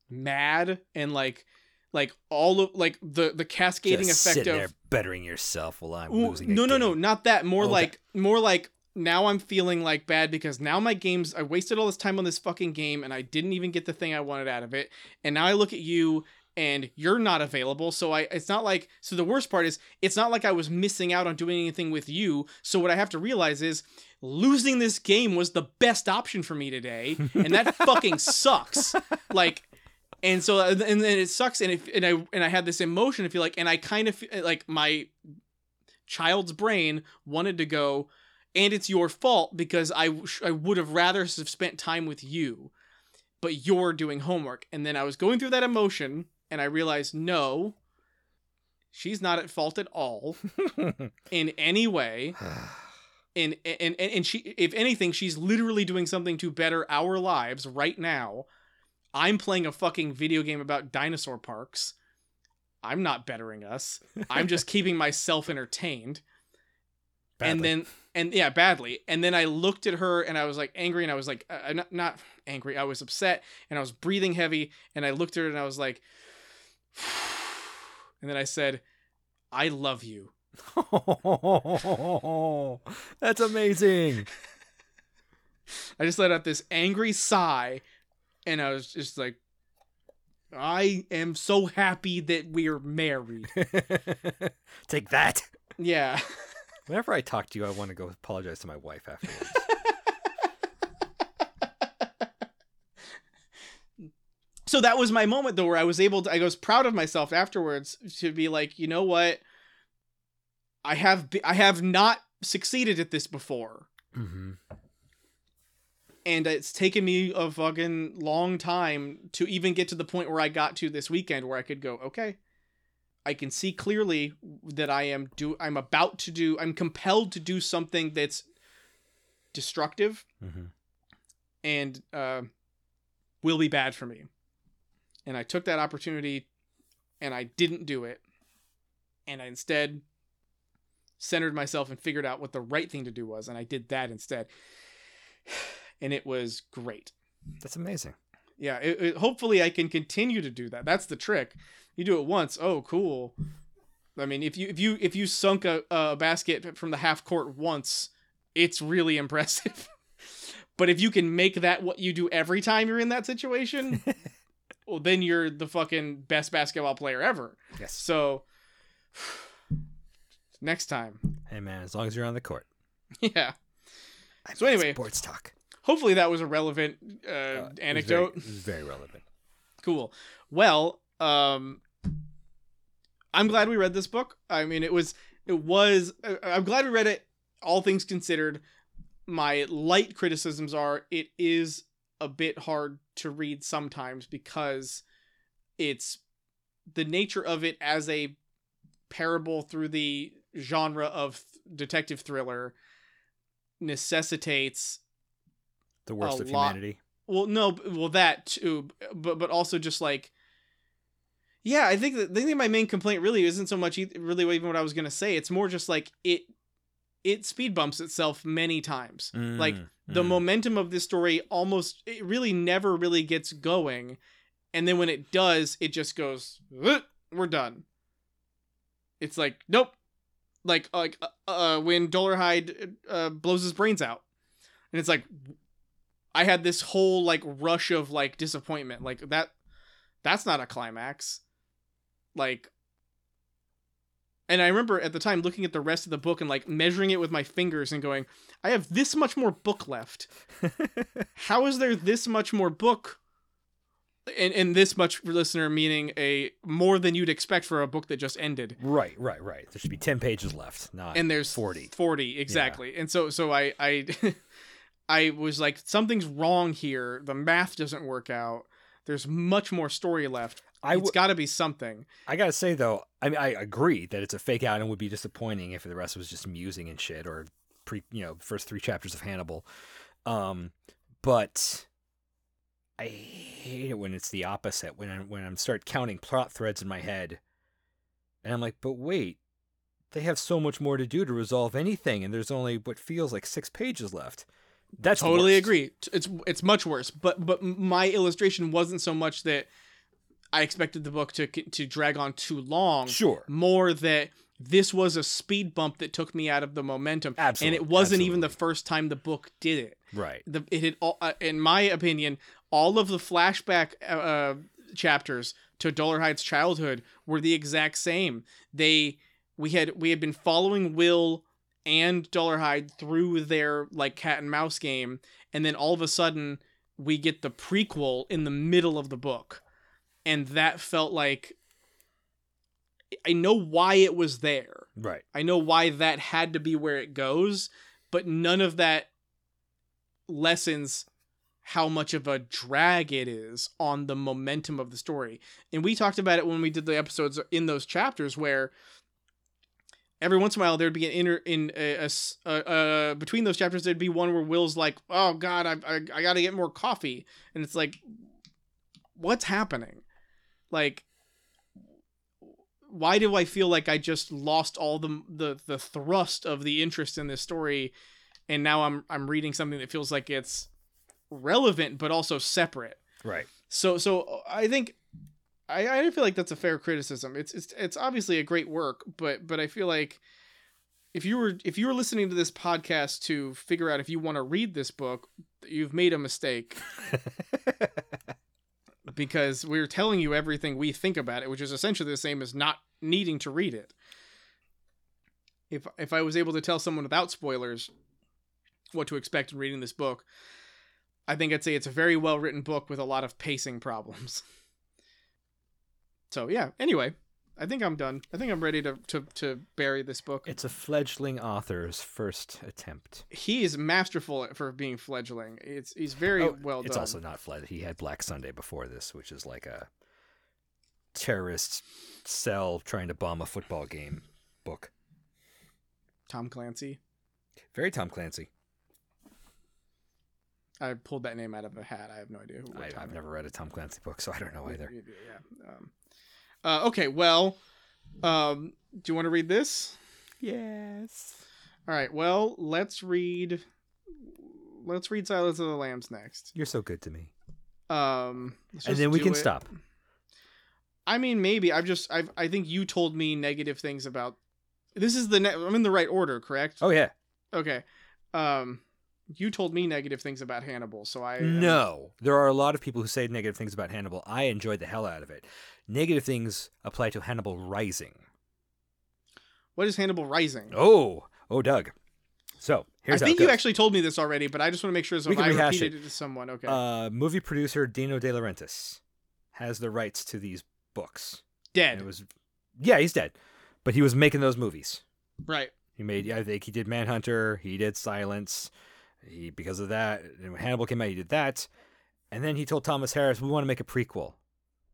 mad and like like all of like the the cascading Just effect sitting of there bettering yourself while I'm losing. no, no, no, not that. More Okay. like, more like. Now I'm feeling like bad because now my games. I wasted all this time on this fucking game and I didn't even get the thing I wanted out of it. And now I look at you and you're not available. So I. It's not like. So the worst part is, it's not like I was missing out on doing anything with you. So what I have to realize is, losing this game was the best option for me today, and that fucking sucks. Like. And so, and then it sucks, and if and I and I had this emotion, if you like, and I kind of eh, like my child's brain wanted to go and it's your fault because I, I would have rather have spent time with you but you're doing homework and then i was going through that emotion and i realized no she's not at fault at all in any way. And, and and and she if anything she's literally doing something to better our lives right now. I'm playing a fucking video game about dinosaur parks. I'm not bettering us. I'm just keeping myself entertained. And then and yeah badly. And then i looked at her and i was like angry and i was like uh, not, not angry. I was upset and i was breathing heavy and i looked at her and i was like and then i said i love you That's amazing. i just let out this angry sigh and i was just like i am so happy that we're married Take that. yeah Whenever I talk to you, I want to go apologize to my wife afterwards. So that was my moment though where i was able to i was proud of myself afterwards to be like you know what i have i have not succeeded at this before mm-hmm. and it's taken me a fucking long time to even get to the point where i got to this weekend where i could go okay i can see clearly that i am do i'm about to do i'm compelled to do something that's destructive Mm-hmm. and uh, will be bad for me. And I took that opportunity and I didn't do it. And I instead centered myself and figured out what the right thing to do was. And I did that instead. And it was great. That's amazing. Yeah, it, it- hopefully I can continue to do that. That's the trick. You do it once, oh cool. I mean, if you if you if you sunk a, a basket from the half court once, it's really impressive. but if you can make that what you do every time you're in that situation, well then you're the fucking best basketball player ever. Yes. So next time. Hey man, as long as you're on the court. Yeah. I So anyway, sports talk. Hopefully that was a relevant uh, Uh, it was very- anecdote. It was very relevant. cool well um i'm glad we read this book i mean it was it was i'm glad we read it all things considered my light criticisms are it is a bit hard to read sometimes because it's the nature of it as a parable through the genre of th- detective thriller necessitates The worst of lot- humanity. well no well that too but but also just like yeah i think that I think my main complaint really isn't so much really even what i was gonna say. It's more just like it it speed bumps itself many times. Like Mm, the mm. momentum of this story almost it really never really gets going. And then when it does it just goes "Uh, we're done. It's like nope. Like like uh, uh when Dolarhyde uh blows his brains out. And it's like i had this whole like rush of like disappointment. Like that that's not a climax. Like and i remember at the time looking at the rest of the book and like measuring it with my fingers and going i have this much more book left. How is there this much more book and, and this much listener meaning a more than you'd expect for a book that just ended? Right, right, right. There should be ten pages left, not and there's 40. 40 exactly. And so so i i i was like something's wrong here. The math doesn't work out. There's much more story left I It's w- got to be something I gotta say though, I mean, I agree that it's a fake out and would be disappointing if the rest was just musing and shit or pre, you know, first three chapters of Hannibal. Um, but I hate it when it's the opposite. When I when I'm start counting plot threads in my head, and I'm like, but wait, they have so much more to do to resolve anything, and there's only what feels like six pages left. That's totally agree it's it's much worse but but my illustration wasn't so much that i expected the book to to drag on too long Sure. more that this was a speed bump that took me out of the momentum. Absolutely, and it wasn't even the first time the book did it. Right. the it had all, uh, in my opinion all of the flashback uh, uh, chapters to Dollar Dolarhyde's childhood were the exact same. They we had we had been following Will and Dollar Dolarhyde through their like cat and mouse game. And then all of a sudden we get the prequel in the middle of the book and that felt like I know why it was there Right. I know why that had to be where it goes, but none of that lessens how much of a drag it is on the momentum of the story. And we talked about it when we did the episodes in those chapters where every once in a while there'd be an inner in a, a uh, between those chapters there'd be one where Will's like, "Oh God, I I, I got to get more coffee," and it's like, what's happening? Like, why do I feel like I just lost all the the the thrust of the interest in this story, and now I'm I'm reading something that feels like it's relevant but also separate. Right. So so I think I I don't feel like that's a fair criticism. It's it's it's obviously a great work, but but I feel like if you were if you were listening to this podcast to figure out if you want to read this book, you've made a mistake because we're telling you everything we think about it, which is essentially the same as not needing to read it. If if I was able to tell someone without spoilers what to expect in reading this book, I think I'd say it's a very well written book with a lot of pacing problems. So yeah, anyway, I think I'm done. I think I'm ready to to, to bury this book. It's a fledgling author's first attempt. he is masterful for being fledgling. It's he's very Oh, well done. It's also not fled. He had Black Sunday before this, which is like a terrorist cell trying to bomb a football game book. Tom Clancy. Very Tom Clancy. I pulled that name out of a hat. I have no idea. Who, I, I've it- never read a Tom Clancy book, so I don't know either. Yeah. Um, uh, okay. Well, um, do you want to read this? Yes. All right. Well, let's read. Let's read Silence of the Lambs next. You're so good to me. Um, and then we can it. stop. I mean, maybe I've just I've I think you told me negative things about. This is the ne- I'm in the right order, correct? Oh yeah. Okay. Um, you told me negative things about Hannibal, so I am- No, there are a lot of people who say negative things about Hannibal. I enjoyed the hell out of it. Negative things apply to Hannibal Rising. What is Hannibal Rising? Oh, oh, Doug. So here's I think you actually told me this already, but I just want to make sure so We if can I repeated it. it to someone. Okay. Uh, movie producer Dino De Laurentiis has the rights to these books. Dead. And it was, yeah, he's dead, but he was making those movies. right. He made, I think he did Manhunter. He did Silence. He because of that, and when Hannibal came out, he did that, And then he told Thomas Harris, "We want to make a prequel."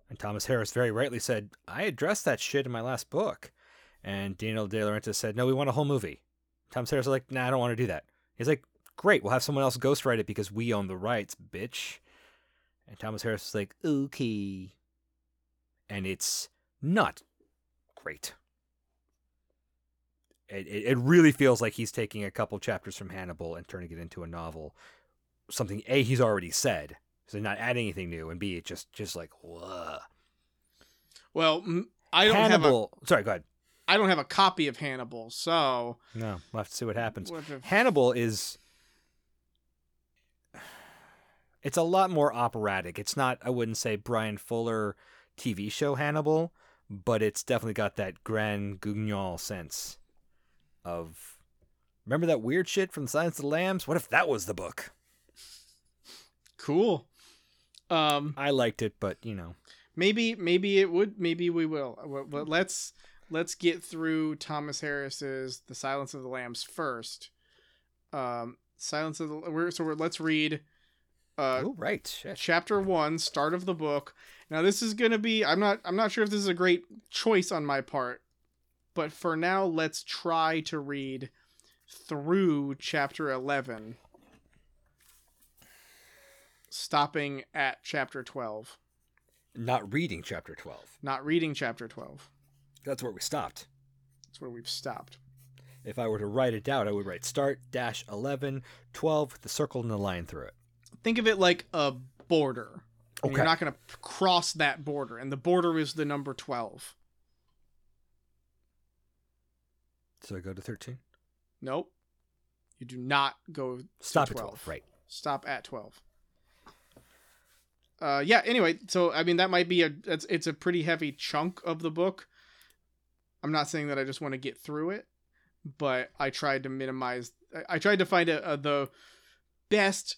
And Thomas Harris very rightly said, "I addressed that shit in my last book." And Daniel De Laurentiis said, "No, we want a whole movie." Thomas Harris was like, "Nah, I don't want to do that." He's like, "Great, we'll have someone else ghostwrite it because we own the rights, bitch." And Thomas Harris was like, "Okay." And it's not great. It, it, really feels like he's taking a couple chapters from Hannibal and turning it into a novel. Something A he's already said, so not adding anything new, and B it's just just like whoa. Well, I don't have a Sorry, go ahead. I don't have a copy of Hannibal, so No, we'll have to see what happens. what if- Hannibal is. It's a lot more operatic. It's not, I wouldn't say Bryan Fuller TV show Hannibal, but it's definitely got that Grand Guignol sense of. Remember that weird shit from the Silence of the Lambs? What if that was the book? cool. Um, I liked it, but you know. maybe maybe it would. Maybe we will. But let's let's get through Thomas Harris's The Silence of the Lambs first. Um, Silence of the we're, so we're, let's read. Uh, oh, right. Shit. chapter one start of the book now this is gonna be i'm not i'm not sure if this is a great choice on my part but for now let's try to read through chapter 11 stopping at chapter 12 Not reading chapter 12. not reading chapter 12 That's where we stopped. that's where we've stopped If I were to write it down, I would write start dash 11, 12 with the circle and the line through it. think of it like a border Okay. you're not going to cross that border and the border is the number 12 So I go to 13. nope you do not go to Stop at 12. 12. Right. stop at 12 uh yeah anyway so i mean that might be a it's, it's a pretty heavy chunk of the book i'm not saying that i just want to get through it but i tried to minimize i, I tried to find a, a, the best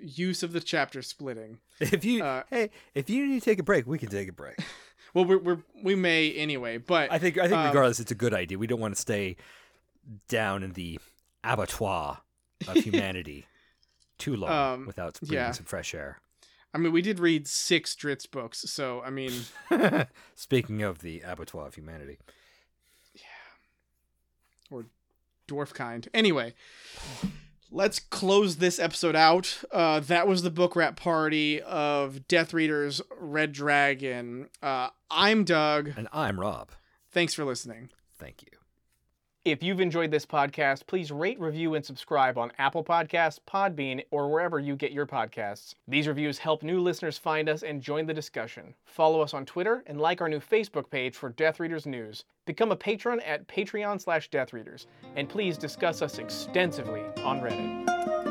use of the chapter splitting If you Uh, hey, if you need to take a break, we can take a break. well we're, we're we may anyway but I think I think Um, regardless, it's a good idea. We don't want to stay down in the abattoir of humanity too long Um, without breathing yeah. some fresh air. i mean we did read six Drizzt books so i mean Speaking of the abattoir of humanity, Yeah. Or dwarf kind. Anyway, let's close this episode out. Uh, that was the book wrap party of Death Readers Red Dragon. Uh, I'm Doug. and I'm Rob. Thanks for listening. Thank you. If you've enjoyed this podcast, please rate, review, and subscribe on Apple Podcasts, Podbean, or wherever you get your podcasts. These reviews help new listeners find us and join the discussion. Follow us on Twitter and like our new Facebook page for Death Readers News. Become a patron at Patreon slash Death Readers, and please discuss us extensively on Reddit.